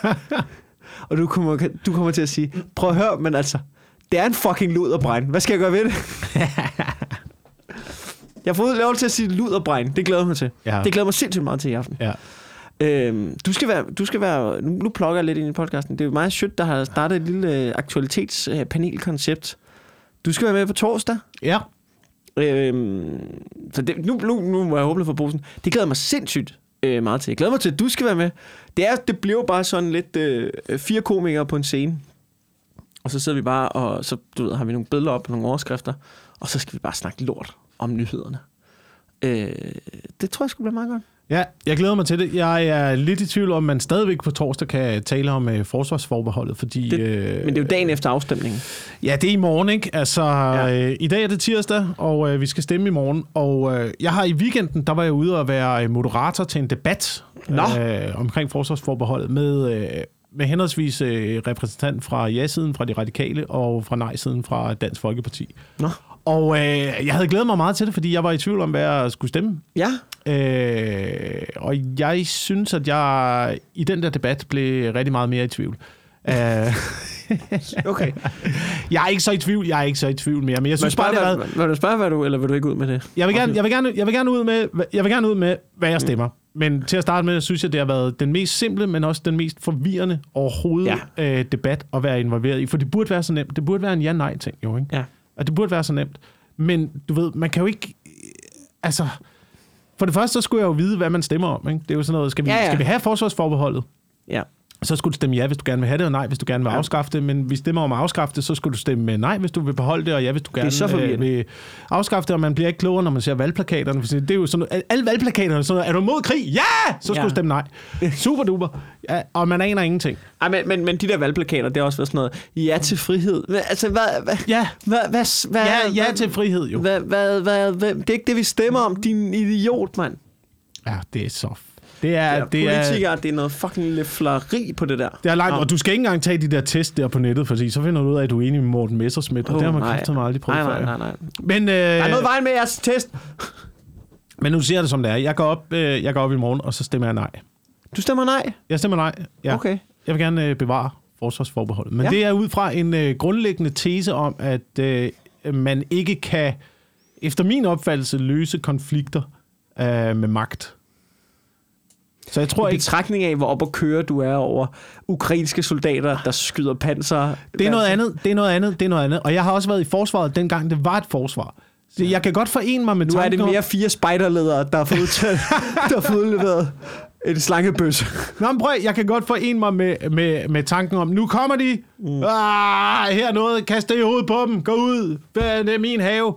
S2: og du kommer, du kommer til at sige, prøv at høre, men altså, det er en fucking luderbregn. Hvad skal jeg gøre ved det? jeg har fået lov til at sige luderbregn. Det glæder mig til.
S1: Ja.
S2: Det glæder mig sindssygt meget til i aften.
S1: ja.
S2: Øhm, du skal være, du skal være, nu, nu plukker jeg lidt ind i podcasten. Det er jo meget sødt, der har startet et lille øh, aktualitetspanelkoncept. Du skal være med på torsdag.
S1: Ja.
S2: Øhm, så det, nu, nu, nu må jeg håbe for posen. Det glæder mig sindssygt øh, meget til. Jeg glæder mig til, at du skal være med. Det, er, det bliver bare sådan lidt øh, øh, fire komikere på en scene. Og så sidder vi bare, og så du ved, har vi nogle billeder op og nogle overskrifter. Og så skal vi bare snakke lort om nyhederne. Øh, det tror jeg skulle blive meget godt.
S1: Ja, jeg glæder mig til det. Jeg er lidt i tvivl om, man stadigvæk på torsdag kan tale om uh, forsvarsforbeholdet, fordi...
S2: Det-
S1: øh,
S2: Men det er jo dagen efter afstemningen.
S1: Ja, det er i morgen, ikke? Altså, ja. Øh, i dag er det tirsdag, og øh, vi skal stemme i morgen. Og øh, jeg har i weekenden, der var jeg ude og være øh, moderator til en debat
S2: Nå.
S1: øh, omkring forsvarsforbeholdet med, øh, med henholdsvis øh, repræsentant fra ja-siden, fra de radikale, og fra nej-siden, fra Dansk Folkeparti.
S2: Nå.
S1: Og øh, jeg havde glædet mig meget til det, fordi jeg var i tvivl om, hvad jeg skulle stemme.
S2: Ja,
S1: Øh, og jeg synes, at jeg i den der debat blev rigtig meget mere i tvivl. Øh,
S2: okay.
S1: jeg er ikke så i tvivl, jeg er ikke så i tvivl mere, men jeg synes bare, det har været,
S2: vil du spørge, hvad du, eller vil du ikke ud med det?
S1: jeg vil gerne, jeg vil gerne, jeg vil gerne ud med, jeg vil gerne ud med, hvad jeg stemmer. Men til at starte med, synes jeg, det har været den mest simple, men også den mest forvirrende overhovedet ja. øh, debat at være involveret i. For det burde være så nemt. Det burde være en ja-nej-ting, jo, ikke?
S2: Ja.
S1: Og det burde være så nemt. Men du ved, man kan jo ikke... Altså, for det første, så skulle jeg jo vide, hvad man stemmer om. Ikke? Det er jo sådan noget, skal vi, ja,
S2: Ja,
S1: skal vi have forsvarsforbeholdet?
S2: Ja.
S1: Så skulle du stemme ja, hvis du gerne vil have det, og nej, hvis du gerne vil
S2: Ja.
S1: afskaffe det. Men vi stemmer om at afskaffe det, så skulle du stemme nej, hvis du vil beholde det, og ja, hvis du
S2: er
S1: gerne
S2: så forvirrende.
S1: vil afskaffe det. Og man bliver ikke klogere, når man ser valgplakaterne. For det er jo sådan noget, alle valgplakaterne er sådan noget, er du imod krig? Ja! Så skulle
S2: Ja.
S1: du stemme nej. Super duper. Ja, og man aner ingenting.
S2: Ej, men, men, men de der valgplakater, det er også været sådan noget, ja til frihed. Hvad, altså, hvad, hvad,
S1: Ja,
S2: hvad, hvad, hvad,
S1: ja, ja
S2: hvad,
S1: til frihed jo.
S2: Hvad, hvad, hvad, hvad, det er ikke det, vi stemmer om, din idiot, mand.
S1: Ja, det er så... Det er,
S2: Ja,
S1: det er,
S2: politikere, det er noget fucking lefleri på det der.
S1: Det er langt,
S2: Nå.
S1: og du skal ikke engang tage de der test der på nettet, fordi så finder du ud af, at du er enig med Morten Messersmith, og
S2: Åh,
S1: det har man kraftigt aldrig prøvet
S2: Nej, nej, nej, nej.
S1: Men, øh,
S2: Der er noget vejen med jeres test.
S1: Men nu siger jeg det som det er. Jeg går op, øh, jeg går op i morgen, og så stemmer jeg nej.
S2: Du stemmer nej?
S1: Jeg stemmer nej. Ja.
S2: Okay.
S1: Jeg vil gerne øh, bevare forsvarsforbeholdet. Men
S2: Ja.
S1: ja. det er ud fra en øh, grundlæggende tese om, at øh, man ikke kan, efter min opfattelse, løse konflikter øh, med magt. Så jeg tror
S2: I
S1: ikke,
S2: betragtning af, hvor op og køre du er over ukrainske soldater, der skyder panser.
S1: det er noget andet, det er noget andet, det er noget andet. Og jeg har også været i forsvaret, dengang det var et forsvar. Så jeg kan godt forene mig med
S2: Nu er det mere fire spejderledere, der har fået, der har fået en slangebøsse.
S1: Nå, men prøv, jeg kan godt forene mig med, med, med tanken om, nu kommer de. Mm. Ah, her er noget, kast det i hovedet på dem. Gå ud. Det er min have.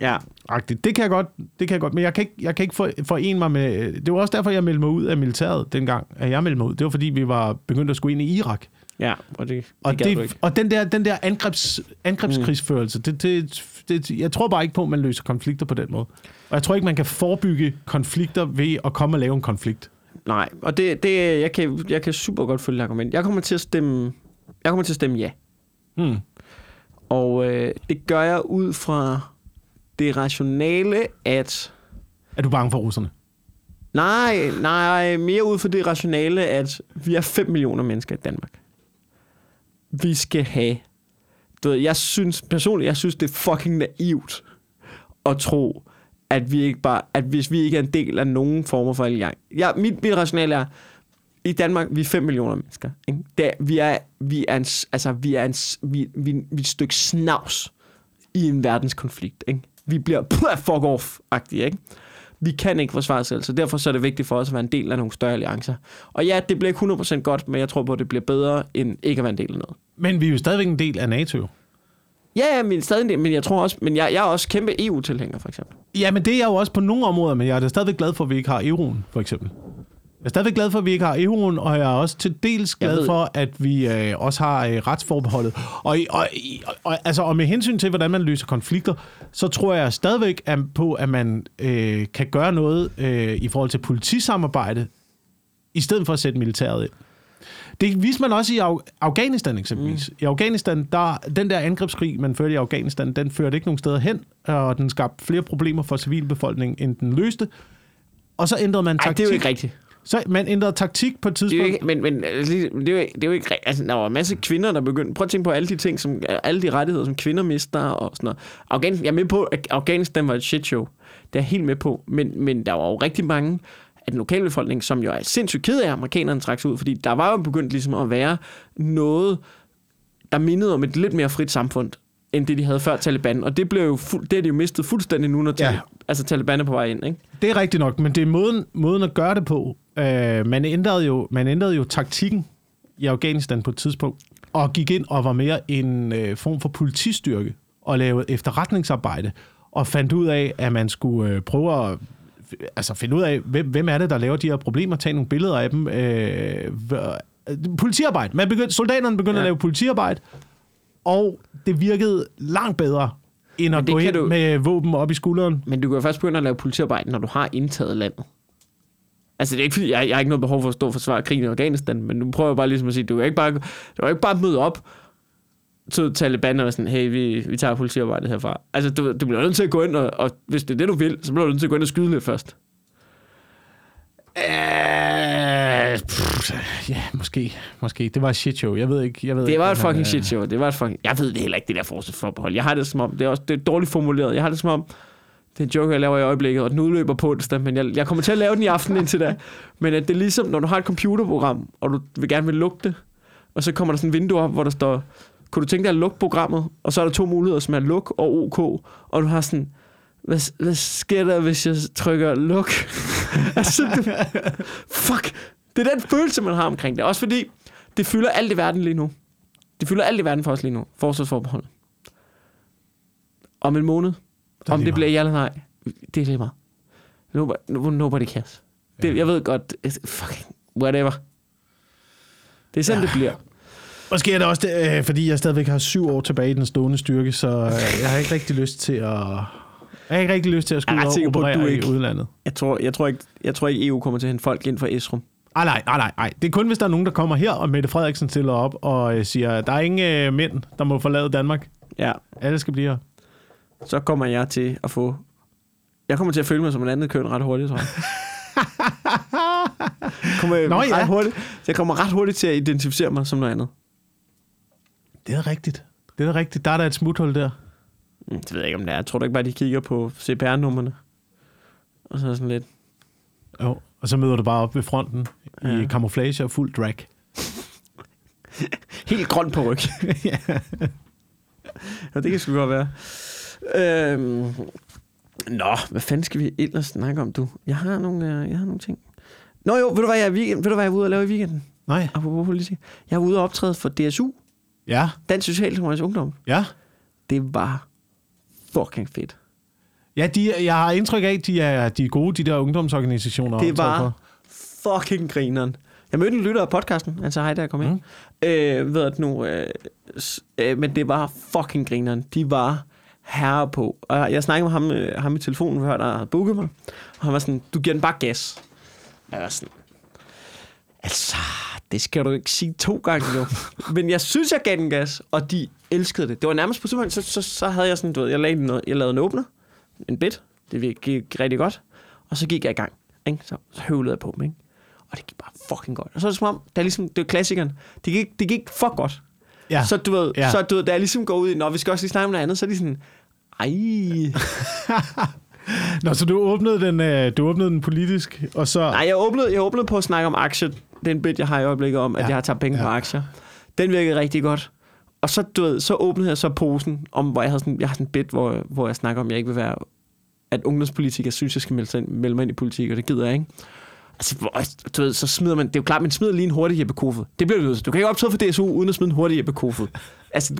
S2: Ja.
S1: Agtigt. Det kan jeg godt, det kan jeg godt, men jeg kan ikke, jeg kan ikke for, forene mig med... Det var også derfor, jeg meldte mig ud af militæret dengang, at jeg meldte mig ud. Det var fordi, vi var begyndt at skulle ind i Irak.
S2: Ja, og det, det
S1: Og, det, og den der, den der angrebs, angrebskrigsførelse, mm. det, det, det, jeg tror bare ikke på, at man løser konflikter på den måde. Og jeg tror ikke, man kan forebygge konflikter ved at komme og lave en konflikt.
S2: Nej, og det, det jeg, kan, jeg kan super godt følge argument. Jeg kommer til at stemme, jeg kommer til at stemme ja.
S1: Hmm.
S2: Og øh, det gør jeg ud fra det rationale, at...
S1: Er du bange for russerne?
S2: Nej, nej, mere ud fra det rationale, at vi er 5 millioner mennesker i Danmark. Vi skal have... Du ved, jeg synes personligt, jeg synes, det er fucking naivt at tro, at vi ikke bare, at hvis vi ikke er en del af nogen former for alliance. Ja, mit, mit rationale er, i Danmark, vi er 5 millioner mennesker. Ikke? Det, vi, er, vi, er en, altså, vi, er en, vi, vi, vi er et stykke snavs i en verdenskonflikt. Ikke? Vi bliver fuck off-agtige. Ikke? Vi kan ikke forsvare os selv, så derfor så er det vigtigt for os at være en del af nogle større alliancer. Og ja, det bliver ikke 100% godt, men jeg tror på, at det bliver bedre, end ikke at være en del af noget.
S1: Men vi er jo stadigvæk en del af NATO.
S2: Ja, ja, men stadig en del, men jeg tror også, men jeg, jeg er også kæmpe EU-tilhænger, for eksempel.
S1: Ja, men det er jeg jo også på nogle områder, men jeg er da stadigvæk glad for, at vi ikke har euroen, for eksempel. Jeg er stadigvæk glad for, at vi ikke har euroen, og jeg er også til dels glad
S2: ved-
S1: for, at vi øh, også har øh, retsforbeholdet. Og, og, og, og, altså, og med hensyn til, hvordan man løser konflikter, så tror jeg stadigvæk at, på, at man øh, kan gøre noget øh, i forhold til politisamarbejde, i stedet for at sætte militæret ind. Det viste man også i Af- Afghanistan eksempelvis. Mm. I Afghanistan, der, den der angrebskrig, man førte i Afghanistan, den førte ikke nogen steder hen, og den skabte flere problemer for civilbefolkningen, end den løste. Og så ændrede man taktik.
S2: det er jo ikke rigtigt.
S1: Så man ændrede taktik på et
S2: Det er jo
S1: tidspunkt.
S2: ikke, men, men altså, det er jo, ikke- det er jo ikke. Altså, der var en masse kvinder, der begyndte... Prøv at tænke på alle de ting, som, alle de rettigheder, som kvinder mister og sådan noget. Afghanistan, jeg er med på, at Afghanistan var et shit show. Det er jeg helt med på. Men, men der var jo rigtig mange af den lokale befolkning, som jo er sindssygt ked af, at amerikanerne trak sig ud, fordi der var jo begyndt ligesom at være noget, der mindede om et lidt mere frit samfund, end det, de havde før Taliban. Og det, blev jo fuld, det er de jo mistet fuldstændig nu, når
S1: Ja.
S2: Altså, Taliban er på vej ind. Ikke?
S1: Det er rigtigt nok, men det er måden, måden at gøre det på. Øh, man, ændrede jo, man ændrede jo taktikken i Afghanistan på et tidspunkt, og gik ind og var mere en øh, form for politistyrke, og lavede efterretningsarbejde, og fandt ud af, at man skulle øh, prøve at altså finde ud af, hvem, hvem er det, der laver de her problemer, tage nogle billeder af dem. Øh, hva- politiarbejde. Man begyndte, soldaterne begyndte. Ja. at lave politiarbejde, og det virkede langt bedre, end at
S2: det
S1: gå
S2: kan
S1: ind
S2: du-
S1: med våben op i skulderen.
S2: Men du kan jo først begynde at lave politiarbejde, når du har indtaget landet. Altså, det er ikke fordi, jeg, jeg har ikke noget behov for at stå og forsvare krigen i Afghanistan, men nu prøver jeg bare ligesom at sige, du kan ikke bare, du kan ikke bare møde op til Taliban og sådan, hey, vi, vi tager politiarbejdet herfra. Altså, du, du bliver nødt til at gå ind, og, og hvis det er det, du vil, så bliver du nødt til at gå ind og skyde lidt først.
S1: Øh, pff, ja, måske, måske. Det var et shit show. Jeg ved ikke. Jeg ved
S2: Det
S1: ikke,
S2: var et fucking shit show. Det var et fucking... Jeg ved det heller ikke, det der forsvarsforbehold. Jeg har det som om, det er også det er dårligt formuleret. Jeg har det som om, det er en joke, jeg laver i øjeblikket, og den udløber på onsdag, men jeg, jeg kommer til at lave den i aften indtil da. Men at det er ligesom, når du har et computerprogram, og du vil gerne vil lukke det, og så kommer der sådan et vindue op, hvor der står, kunne du tænke dig at lukke programmet? Og så er der to muligheder, som er luk og OK, og du har sådan, hvad, hvad sker der, hvis jeg trykker luk? altså, fuck, det er den følelse, man har omkring det. Også fordi, det fylder alt i verden lige nu. Det fylder alt i verden for os lige nu. Forsvarsforbehold. Om en måned.
S1: er
S2: Om det bliver ja eller nej. Det er lige meget. Nobody, no- nobody cares. Det, jeg ved godt. Fucking whatever. Det er sådan, ja. det bliver.
S1: Måske er det også det, øh, fordi jeg stadigvæk har syv år tilbage i den stående styrke, så øh, jeg har ikke rigtig lyst til at... Jeg har ikke rigtig lyst til at skulle
S2: Jeg er sikker på,
S1: operere
S2: du
S1: i
S2: ikke-
S1: udlandet.
S2: Jeg tror, jeg, tror ikke, jeg tror ikke, EU kommer til at hente folk ind fra Esrum.
S1: Ah, nej, nej, nej, nej. Det er kun, hvis der er nogen, der kommer her, og Mette Frederiksen stiller op og øh, siger, der er ingen øh, mænd, der må forlade Danmark.
S2: Ja.
S1: Alle skal blive her.
S2: Så kommer jeg til at få Jeg kommer til at føle mig som en anden køn ret hurtigt, tror jeg. kommer
S1: Nå,
S2: ret
S1: ja.
S2: hurtigt, så jeg kommer ret hurtigt til at identificere mig som noget andet.
S1: Det er rigtigt. Det er rigtigt. Der er der et smuthul der.
S2: Mm, Det ved jeg ikke, om det er. Jeg tror da ikke bare, de kigger på CPR-nummerne. Og så sådan lidt...
S1: Jo. Og så møder du bare op ved fronten ja. i camouflage og fuld drag.
S2: Helt grøn på ryg.
S1: ja.
S2: ja, det kan sgu godt være. Øhm, nå, hvad fanden skal vi ellers snakke om, du? Jeg har nogle, øh, jeg har nogle ting. Nå jo, ved du hvad jeg er, weekend, ved du, hvad jeg er ude og lave i weekenden?
S1: Nej.
S2: Apropos politik. Jeg er ude og optræde for DSU,
S1: Ja.
S2: Dansk Socialdemokratisk Ungdom.
S1: Ja.
S2: Det var fucking fedt.
S1: Ja, de, jeg har indtryk af, at de er, de er gode, de der ungdomsorganisationer.
S2: Det var. Fucking grineren. Jeg mødte en lytter af podcasten, han sagde hej, da jeg kom ind. Mm. Øh, ved at nu, øh, øh, men det var fucking grineren. De var herre på. Og jeg snakkede med ham, øh, ham i telefonen, før der havde booket mig. Og han var sådan, du giver den bare gas. Og jeg var sådan, altså, det skal du ikke sige to gange jo. men jeg synes, jeg gav den gas, og de elskede det. Det var nærmest på tidspunkt, så, så, så havde jeg sådan, du ved, jeg lavede, noget, jeg lavede en åbner, en bit, det gik rigtig godt, og så gik jeg i gang. Ikke? Så, så høvlede jeg på dem, ikke? Og det gik bare fucking godt. Og så er det som om, det er ligesom, det er klassikeren, det gik, det gik for godt.
S1: Ja.
S2: Så du ved,
S1: Ja.
S2: så du ved, da jeg ligesom går ud i, når vi skal også lige snakke om noget andet, så er de sådan, ej.
S1: Nå, så du åbnede den, øh, du åbnede den politisk, og så...
S2: Nej, jeg åbnede, jeg åbnede på at snakke om aktier. Det er en bit, jeg har i øjeblikket om, at
S1: Ja.
S2: jeg har taget penge
S1: Ja.
S2: på aktier. Den virkede rigtig godt. Og så, du ved, så åbnede jeg så posen, om, hvor jeg, havde sådan, jeg har sådan en bit, hvor, hvor jeg snakker om, at jeg ikke vil være, at ungdomspolitikere synes, jeg skal melde, sig ind, melde mig ind i politik, og det gider jeg ikke. Altså, du ved, så smider man, det er jo klart, man smider lige en hurtig Jeppe Kofod. Det bliver du. Du kan ikke optræde for DSU, uden at smide en hurtig Jeppe Kofod. Altså,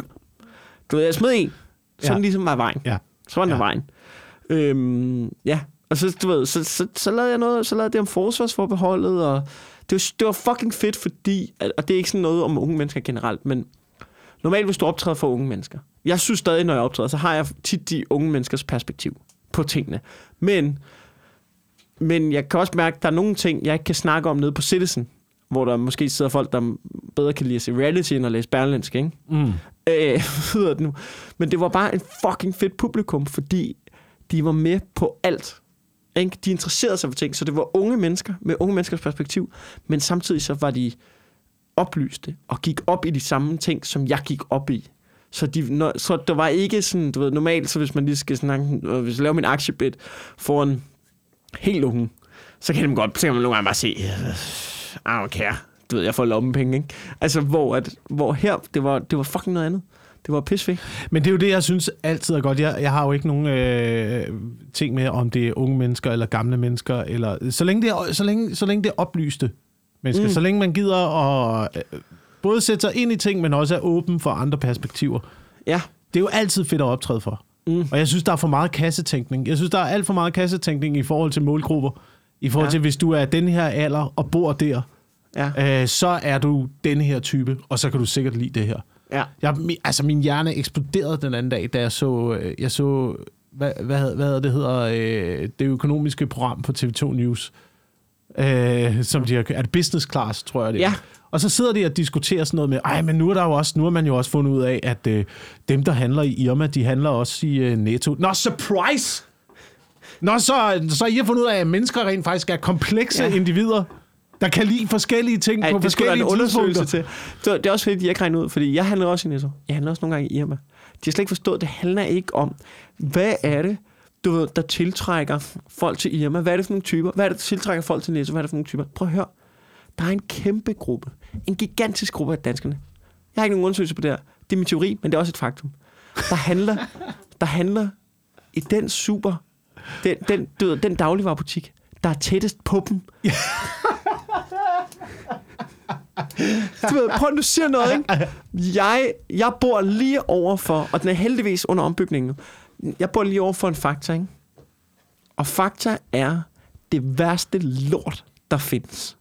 S2: du, ved, jeg smed en, så
S1: Ja.
S2: ligesom var vejen.
S1: Ja.
S2: Så var den
S1: Ja.
S2: ja. vejen. Øhm, ja, og så, du ved, så, så, så lavede jeg noget, så lavede det om forsvarsforbeholdet, og det var, det var fucking fedt, fordi, og det er ikke sådan noget om unge mennesker generelt, men normalt hvis du optræder for unge mennesker, jeg synes stadig, når jeg optræder, så har jeg tit de unge menneskers perspektiv på tingene. Men, men jeg kan også mærke, at der er nogle ting, jeg ikke kan snakke om nede på Citizen, hvor der måske sidder folk, der bedre kan lide at se reality end at læse Berlinsk, ikke?
S1: Mm.
S2: øh, det nu. Men det var bare en fucking fedt publikum, fordi de var med på alt. Ikke? De interesserede sig for ting, så det var unge mennesker med unge menneskers perspektiv, men samtidig så var de oplyste og gik op i de samme ting, som jeg gik op i. Så, de, når, så der var ikke sådan, du ved, normalt, så hvis man lige skal snakke, øh, hvis jeg laver min aktiebit for en helt unge, så kan, de godt, så kan man nogle gange bare se, don't care. Du ved, jeg får lommepenge, ikke? Altså, hvor, at, hvor her, det var, det var fucking noget andet. Det var pisfedt.
S1: Men det er jo det, jeg synes altid er godt. Jeg, jeg har jo ikke nogen øh, ting med, om det er unge mennesker eller gamle mennesker. Eller, så, længe det er, så, længe, så længe det er oplyste mennesker. Mm. Så længe man gider at øh, både sætte sig ind i ting, men også er åben for andre perspektiver.
S2: Ja.
S1: Det er jo altid fedt at optræde for.
S2: Mm.
S1: Og jeg synes, der er for meget kassetænkning. Jeg synes, der er alt for meget kassetænkning i forhold til målgrupper. I forhold
S2: Ja.
S1: til, hvis du er den her alder og bor der,
S2: Ja.
S1: øh, så er du denne her type, og så kan du sikkert lide det her.
S2: ja.
S1: Jeg, altså, min hjerne eksploderede den anden dag, da jeg så, øh, jeg så hvad, hvad, hvad det hedder, øh, det økonomiske program på TV2 News, øh, som de har, er det business class, tror jeg det er.
S2: Ja.
S1: Og så sidder de og diskuterer sådan noget med, ej, men nu er der jo også, nu har man jo også fundet ud af, at øh, dem, der handler i Irma, de handler også i øh, Netto. Nå, surprise! Nå, så, så I har fundet ud af, at mennesker rent faktisk er komplekse ja. Individer, der kan lide forskellige ting
S2: Ej,
S1: på
S2: det være en
S1: forskellige
S2: undersøgelse til. Det, det er også fordi, de ikke regnet ud, fordi jeg handler også i Netto. Jeg handler også nogle gange i Irma. De har slet ikke forstået, det handler ikke om, hvad er det, du ved, der tiltrækker folk til Irma? Hvad er det for nogle typer? Hvad er det, der tiltrækker folk til Netto? Hvad er det for nogle typer? Prøv at høre. Der er en kæmpe gruppe. En gigantisk gruppe af danskerne. Jeg har ikke nogen undersøgelse på det her. Det er min teori, men det er også et faktum. Der handler, der handler i den super, den, den, du ved, den dagligvarerbutik, der er tættest på dem. Du ved, prøv du siger noget, ikke? Jeg, jeg bor lige overfor, og den er heldigvis under ombygningen. Jeg bor lige overfor en Fakta, ikke? Og Fakta er det værste lort, der findes.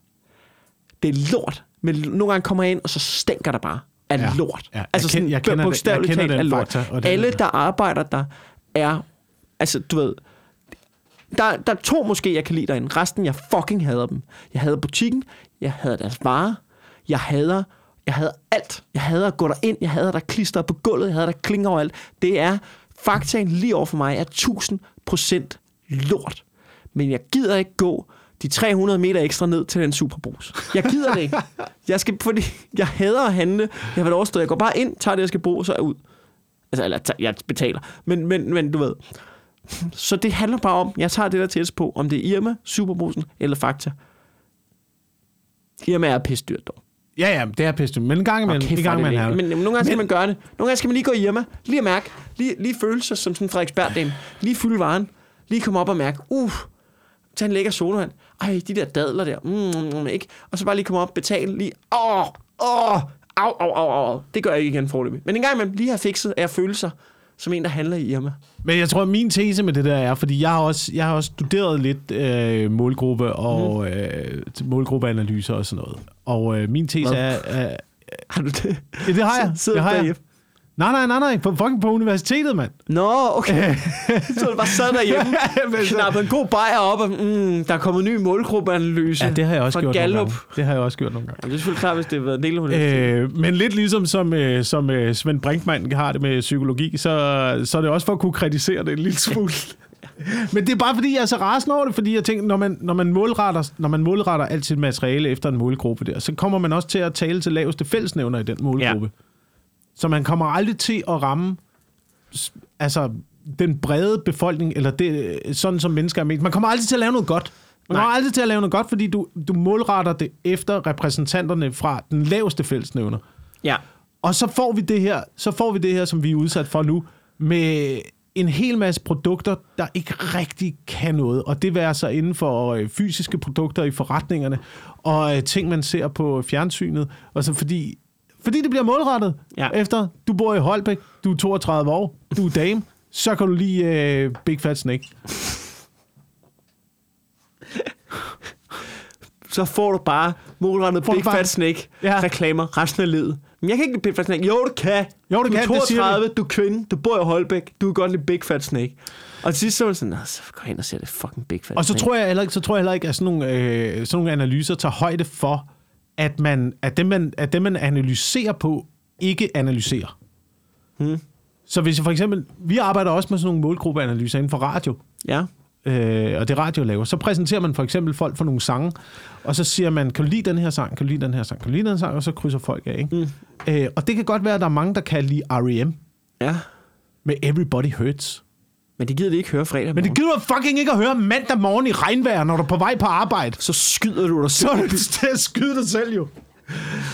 S2: Det er lort, men nogle gange kommer jeg ind, og så stænker der bare af
S1: Ja,
S2: lort.
S1: ja. Jeg
S2: altså sådan
S1: jeg kender den-
S2: bogstaveligt
S1: jeg kender
S2: talt af lort.
S1: Fakta, og
S2: Alle, der arbejder der, er... Altså, du ved... Der, der er to måske, jeg kan lide derinde. Resten, jeg fucking hader dem. Jeg hader butikken. Jeg hader deres varer. Jeg hader... Jeg hader alt. Jeg hader at gå derind. Jeg hader, der klister på gulvet. Jeg hader, der klinger overalt. Det er... Faktaen lige over for mig er 1000% lort. Men jeg gider ikke gå de 300 meter ekstra ned til den superbrus. Jeg gider det ikke. Jeg skal, fordi jeg hader at handle. Jeg vil overstå. Jeg går bare ind, tager det, jeg skal bruge, så er jeg ud. Altså, eller jeg betaler. Men, men, men du ved. Så det handler bare om, jeg tager det der tættest på, om det er Irma, Superbrusen eller Fakta. Irma er pisse dyrt dog.
S1: Ja, ja, det er pisse. Men en gang imellem,
S2: Kæft,
S1: en gang imellem det.
S2: men, nogle gange skal
S1: Men-
S2: man gøre det. Nogle gange skal man lige gå i Irma, lige at mærke, lige, lige føle sig som sådan en Frederiksberg lige fylde varen, lige komme op og mærke, uh, tag en lækker sodavand. Ej, de der dadler der, mm, mm, ikke? Og så bare lige komme op og betale lige, åh, åh, au, au, au, au. Det gør jeg ikke igen forløbig. Men en gang imellem lige har fikset, at jeg føler sig som en, der handler i Irma.
S1: Men jeg tror, at min tese med det der er, fordi jeg har også, jeg har også studeret lidt øh, målgruppe og
S2: Mhm.
S1: øh, målgruppeanalyser og sådan noget. Og øh, min tese
S2: Hvad?
S1: er... er
S2: Har du det?
S1: ja, det har jeg.
S2: Sidder
S1: det har jeg. Nej, nej, nej, nej. På, fucking på universitetet, mand.
S2: Nå, okay. så du bare sad derhjemme, knappede en god bajer op, og mm, der er kommet en ny målgruppeanalyse.
S1: Ja, det har jeg også gjort nogle
S2: Gallup.
S1: gange. Det har jeg også gjort nogle gange.
S2: Jamen, det er selvfølgelig klart, hvis det har været en del af universitetet.
S1: Øh, men lidt ligesom som, øh, som øh, Svend Brinkmann har det med psykologi, så, så er det også for at kunne kritisere det en lille smule. Men det er bare fordi, jeg er så rasende over det, fordi jeg tænker, når man, når man, målretter, når man målretter alt sit materiale efter en målgruppe der, så kommer man også til at tale til laveste fællesnævner i den målgruppe. Ja. Så man kommer aldrig til at ramme altså, den brede befolkning, eller det, sådan som mennesker er ment. Man kommer aldrig til at lave noget godt. Man
S2: Nej.
S1: kommer aldrig til at lave noget godt, fordi du, du målretter det efter repræsentanterne fra den laveste fællesnævner.
S2: Ja.
S1: Og så får vi det her, så får vi det her, som vi er udsat for nu, med en hel masse produkter, der ikke rigtig kan noget. Og det være så inden for øh, fysiske produkter i forretningerne, og øh, ting, man ser på fjernsynet. Og så fordi, fordi det bliver målrettet
S2: Ja.
S1: efter, du bor i Holbæk, du er 32 år, du er dame, så kan du lige øh, Big Fat Snake.
S2: Så får du bare målrettet Big
S1: bare-
S2: Fat Snake
S1: Ja.
S2: reklamer resten af livet. Men jeg kan ikke lide Big Fat Snake. Jo, du kan.
S1: Jo, du
S2: du
S1: kan,
S2: er
S1: det siger
S2: 32, du er kvinde, du bor i Holbæk, du kan godt lide Big Fat Snake. Og til sidst så er man sådan, "Nå, så gå hen og se det fucking Big Fat
S1: Og så
S2: Snake.
S1: tror jeg heller ikke, så tror jeg heller ikke at sådan nogle, øh, sådan nogle analyser tager højde for, at, man, at, det, man, at det, man analyserer på, ikke analyserer.
S2: Hmm.
S1: Så hvis jeg for eksempel, vi arbejder også med sådan nogle målgruppeanalyser inden for radio,
S2: Ja.
S1: øh, og det radio laver, så præsenterer man for eksempel folk for nogle sange, og så siger man, kan du lide den her sang, kan du lide den her sang, kan du lide den her sang, og så krydser folk af. Ikke?
S2: Mm.
S1: Øh, og det kan godt være, at der er mange, der kan lide R.E.M.
S2: Ja.
S1: med Everybody Hurts.
S2: Men det gider de ikke høre fredag
S1: Men det
S2: morgen.
S1: gider du fucking ikke at høre mandag morgen i regnvejr, når du er på vej på arbejde.
S2: Så skyder du dig
S1: Så er du til at skyde dig selv jo.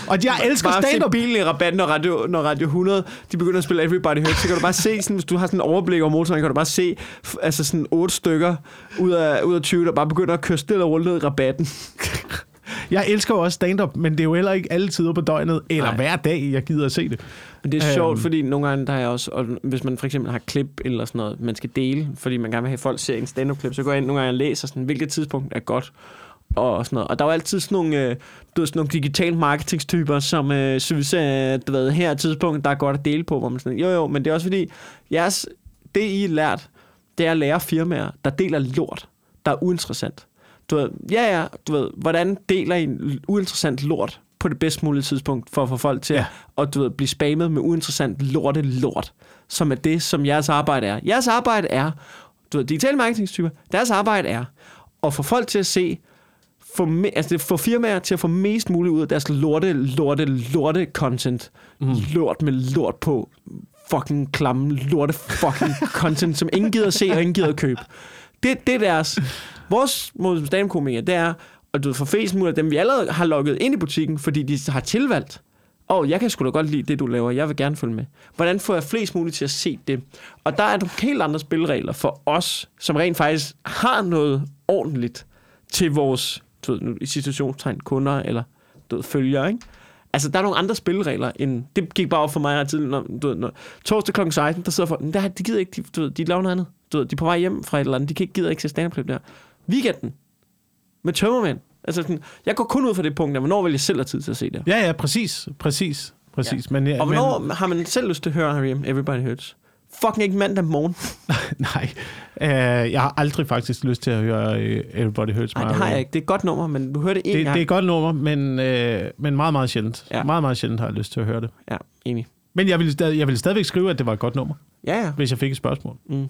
S1: Og jeg elsker
S2: Bare
S1: stand-up.
S2: bilen i rabat, når Radio, når Radio 100 de begynder at spille Everybody Hurts, så kan du bare se, sådan, hvis du har sådan en overblik over motoren, kan du bare se altså sådan otte stykker ud af, ud af 20, der bare begynder at køre stille og roligt ned i rabatten.
S1: Jeg elsker jo også stand-up, men det er jo heller ikke alle tider på døgnet, eller
S2: Nej.
S1: hver dag, jeg gider at se det.
S2: Men det er
S1: Øhm.
S2: sjovt, fordi nogle gange der er også, og hvis man for eksempel har klip eller sådan noget, man skal dele, fordi man gerne vil have, at folk ser en stand-up-klip, så går jeg ind nogle gange og læser, sådan, hvilket tidspunkt er godt og sådan noget. Og der er jo altid sådan nogle, øh, du ved, sådan nogle digital marketingstyper, som øh, synes, at du ved, her er et tidspunkt, der er godt at dele på, hvor man sådan, jo jo, men det er også fordi, jeres, det I har lært, det er at lære firmaer, der deler lort, der er uinteressant. Du ved, ja ja, du ved, hvordan deler I en uinteressant lort på det bedst mulige tidspunkt, for at få folk til
S1: Ja.
S2: at du ved, blive spammet med uinteressant lorte lort, som er det, som jeres arbejde er. Jeres arbejde er, du ved, digitale marketingstyper, deres arbejde er at få folk til at se, få, me, altså det- få firmaer til at få mest muligt ud af deres lorte, lorte, lorte content. Mm. Lort med lort på. Fucking klamme lorte fucking content, som ingen gider se og ingen gider købe. Det, det er deres... Vores mod stand det er at du får flest muligt af dem, vi allerede har logget ind i butikken, fordi de har tilvalgt. Og oh, jeg kan sgu da godt lide det, du laver. Jeg vil gerne følge med. Hvordan får jeg flest muligt til at se det? Og der er nogle helt andre spilleregler for os, som rent faktisk har noget ordentligt til vores, du ved, nu, i situationstegn, kunder eller du ved, følgere, ikke? Altså, der er nogle andre spilleregler end... Det gik bare op for mig her tidligere. når, du ved, når, torsdag kl. 16, der sidder folk, der, de gider ikke, de, du ved, de laver noget andet. Du ved, de er på vej hjem fra et eller andet, de kan ikke, gider ikke se stand der. Weekenden, med tømmermænd. Altså, sådan, jeg går kun ud fra det punkt, at hvornår vil jeg selv have tid til at se det?
S1: Ja, ja, præcis. Præcis. Præcis. Ja. Men, ja,
S2: Og hvornår
S1: men,
S2: har man selv lyst til at høre R.E.M. Everybody Hurts? Fucking ikke mandag morgen.
S1: nej, øh, jeg har aldrig faktisk lyst til at høre øh, Everybody Hurts
S2: Nej, det har jeg ikke. Det er et godt nummer, men du hører det en
S1: Det,
S2: gang.
S1: det er et godt nummer, men, øh, men meget, meget sjældent. Ja. Meget, meget sjældent har jeg lyst til at høre det.
S2: Ja, enig.
S1: Men jeg ville, stadig, jeg ville stadig skrive, at det var et godt nummer,
S2: Ja, ja.
S1: hvis jeg fik et spørgsmål.
S2: Mm.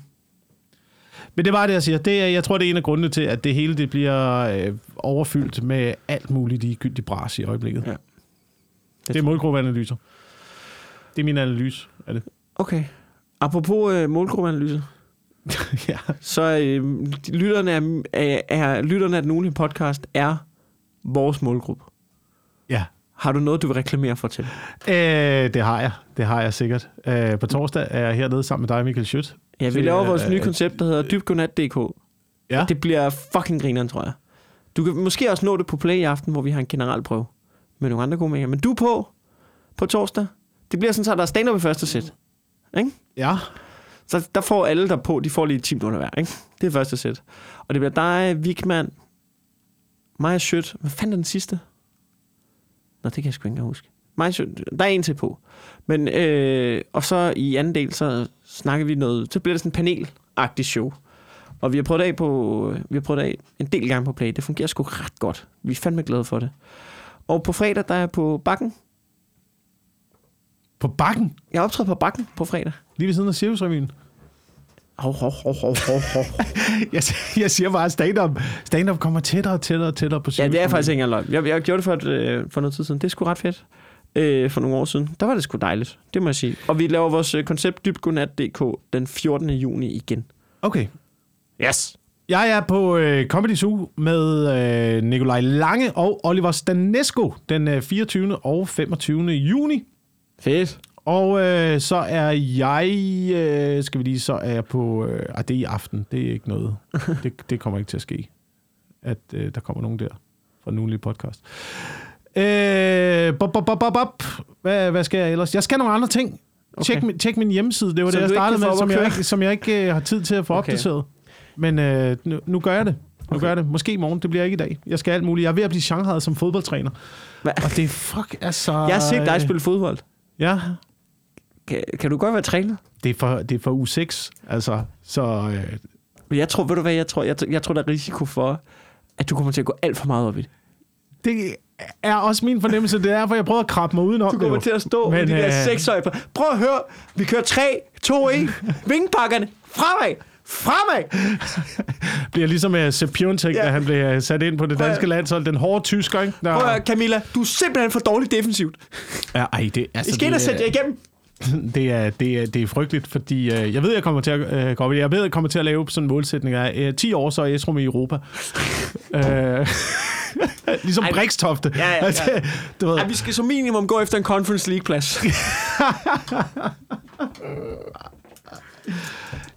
S1: Men det var det, jeg siger. Det er, jeg tror, det er en af grundene til, at det hele det bliver øh, overfyldt med alt muligt ligegyldigt bras i øjeblikket.
S2: Ja.
S1: Det er målgruppeanalyser. Det er min analyse af det.
S2: Okay. Apropos øh, målgruppeanalyse,
S1: ja.
S2: så øh, lytterne, er, er, er, lytterne af den ugenlige podcast er vores målgruppe.
S1: Ja.
S2: Har du noget, du vil reklamere for til?
S1: Øh, det har jeg. Det har jeg sikkert. Øh, på torsdag er jeg hernede sammen med dig, Michael Schødt.
S2: Ja, vi laver vores
S1: øh,
S2: nye koncept, der hedder dybgodnat.dk.
S1: Ja.
S2: Det bliver fucking grineren, tror jeg. Du kan måske også nå det på Play i aften, hvor vi har en generalprøve med nogle andre komikere. Men du er på på torsdag. Det bliver sådan, så der er stand-up i første sæt. Ikke?
S1: Ja.
S2: Så der får alle der på, de får lige 10 minutter hver. Ikke? Det er første sæt. Og det bliver dig, Vigman, og Schødt. Hvad fanden er den sidste? Nå, det kan jeg sgu ikke engang huske. Schødt. Der er en til på. Men, øh, og så i anden del, så snakker vi noget, så bliver det sådan en panelagtigt show. Og vi har prøvet af på, vi har prøvet af en del gange på Play. Det fungerer sgu ret godt. Vi er fandme glade for det. Og på fredag, der er jeg på Bakken.
S1: På bakken.
S2: Jeg optræder på Bakken på fredag.
S1: Lige ved siden af Cirkusrevyen.
S2: Hov, hov, hov, hov, hov, hov.
S1: Jeg, jeg siger bare, at stand-up, stand-up kommer tættere og tættere og tættere på
S2: Ja, det er
S1: Cirkusrevyen.
S2: faktisk ikke engang løgn. Jeg, jeg gjorde det for, et, øh, for noget tid siden. Det er sgu ret fedt. Øh, for nogle år siden. Der var det sgu dejligt. Det må jeg sige. Og vi laver vores øh, koncept dybgodnat.dk den 14. juni igen.
S1: Okay.
S2: Yes.
S1: Jeg er på øh, Comedy Zoo med øh, Nikolaj Lange og Oliver Stanesco den øh, 24. og 25. juni.
S2: Fedt.
S1: Og øh, så er jeg, øh, skal vi lige, så er jeg på, øh, ah, det er i aften, det er ikke noget, det, det kommer ikke til at ske, at øh, der kommer nogen der fra den ugenlige podcast. Øh, bop, bop, bop, bop, bop. Hvad, hvad skal jeg ellers? Jeg skal nogle andre ting.
S2: Okay.
S1: Tjek, min, tjek min hjemmeside, det var
S2: Som
S1: det, jeg startede med, som jeg, ikke, som jeg ikke øh, har tid til at få
S2: Okay.
S1: opdateret. Men øh, nu, nu gør jeg det. Nu
S2: Okay.
S1: gør jeg det. Måske i morgen, det bliver ikke i dag. Jeg skal alt muligt. Jeg er ved at blive Shanghai som fodboldtræner.
S2: Hva?
S1: Og det er fuck, altså...
S2: Jeg har set dig spille fodbold.
S1: Ja,
S2: Kan, kan du godt være træner?
S1: det er for, det er for u 6, altså. Så øh,
S2: Men jeg tror, ved du hvad, jeg tror, jeg, jeg tror, der er risiko for, at du kommer til at gå alt for meget op i det.
S1: Det er også min fornemmelse. Det er derfor, jeg prøver at krabbe mig udenom
S2: Du kommer til at stå med
S1: Men,
S2: de der
S1: øh,
S2: seksårige. Prøv at høre, vi kører 3, 2, 1. Vingepakkerne, fremad, fremad.
S1: Bliver ligesom uh, Sepp Piontek,
S2: Ja.
S1: da han blev uh, sat ind på det
S2: Prøv
S1: danske landshold. Den hårde tysker, ikke? Der,
S2: Prøv at Camilla, du er simpelthen for dårlig defensivt.
S1: ja, ej, det,
S2: I
S1: altså,
S2: skal ind og sætte jer igennem.
S1: det, er, det, er, det er frygteligt, fordi uh, jeg ved, jeg kommer til at uh, gå op. Jeg ved, jeg kommer til at lave sådan en målsætning af uh, 10 år, så er Esrum i Europa. uh, ligesom
S2: Ej,
S1: Brikstofte.
S2: Ja, ja, ja.
S1: Altså, du ved,
S2: Ja, vi skal som minimum gå efter en Conference League-plads.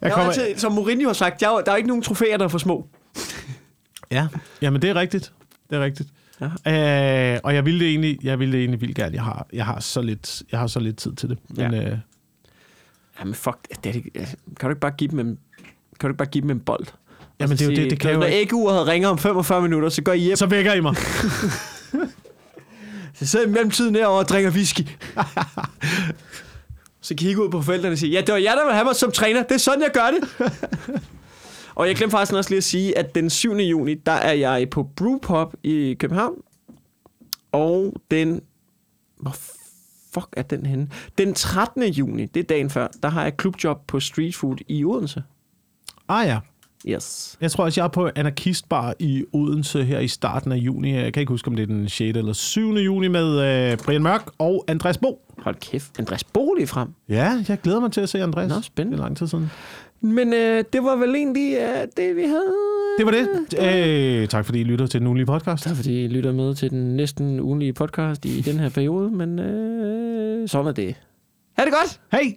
S1: Jeg kommer,
S2: altid, som Mourinho har sagt, jeg, der er ikke nogen trofæer, der er for små.
S1: Ja, jamen det er rigtigt. Det er rigtigt. Ja. Øh, og jeg ville det egentlig, jeg ville det egentlig vildt gerne. Jeg har, jeg har så lidt, jeg har så lidt tid til det. Men
S2: Ja.
S1: øh,
S2: Jamen fuck, det det- kan du ikke bare give dem en, kan du ikke bare give dem en bold?
S1: Jamen, det er jo det, det kan jo
S2: Når æggeuret ringer om 45 minutter, så går I hjem.
S1: så vækker I mig.
S2: Så sidder I mellemtiden herovre og drikker whisky. så kigger ud på forældrene og siger, ja, det var jeg, der vil have mig som træner. Det er sådan, jeg gør det. og jeg glemte faktisk også lige at sige, at den 7. juni, der er jeg på Brewpub i København. Og den... Hvor fuck er den henne? Den 13. juni, det er dagen før, der har jeg klubjob på Street Food i Odense.
S1: ah ja.
S2: Yes.
S1: Jeg tror også, jeg er på Anarkistbar i Odense her i starten af juni. Jeg kan ikke huske, om det er den 6. eller 7. juni med øh, Brian Mørk og Andreas Bo.
S2: Hold kæft, Andreas Bolig frem.
S1: Ja, jeg glæder mig til at se Andreas.
S2: Nå, spændende.
S1: Det er lang tid siden.
S2: Men øh, det var vel egentlig øh, det, vi havde.
S1: Det var det. Øh, tak fordi I lytter til den ugenlige podcast.
S2: Tak fordi I lytter med til den næsten ugenlige podcast i den her periode, men øh, sådan er det. Ha' det godt!
S1: Hej!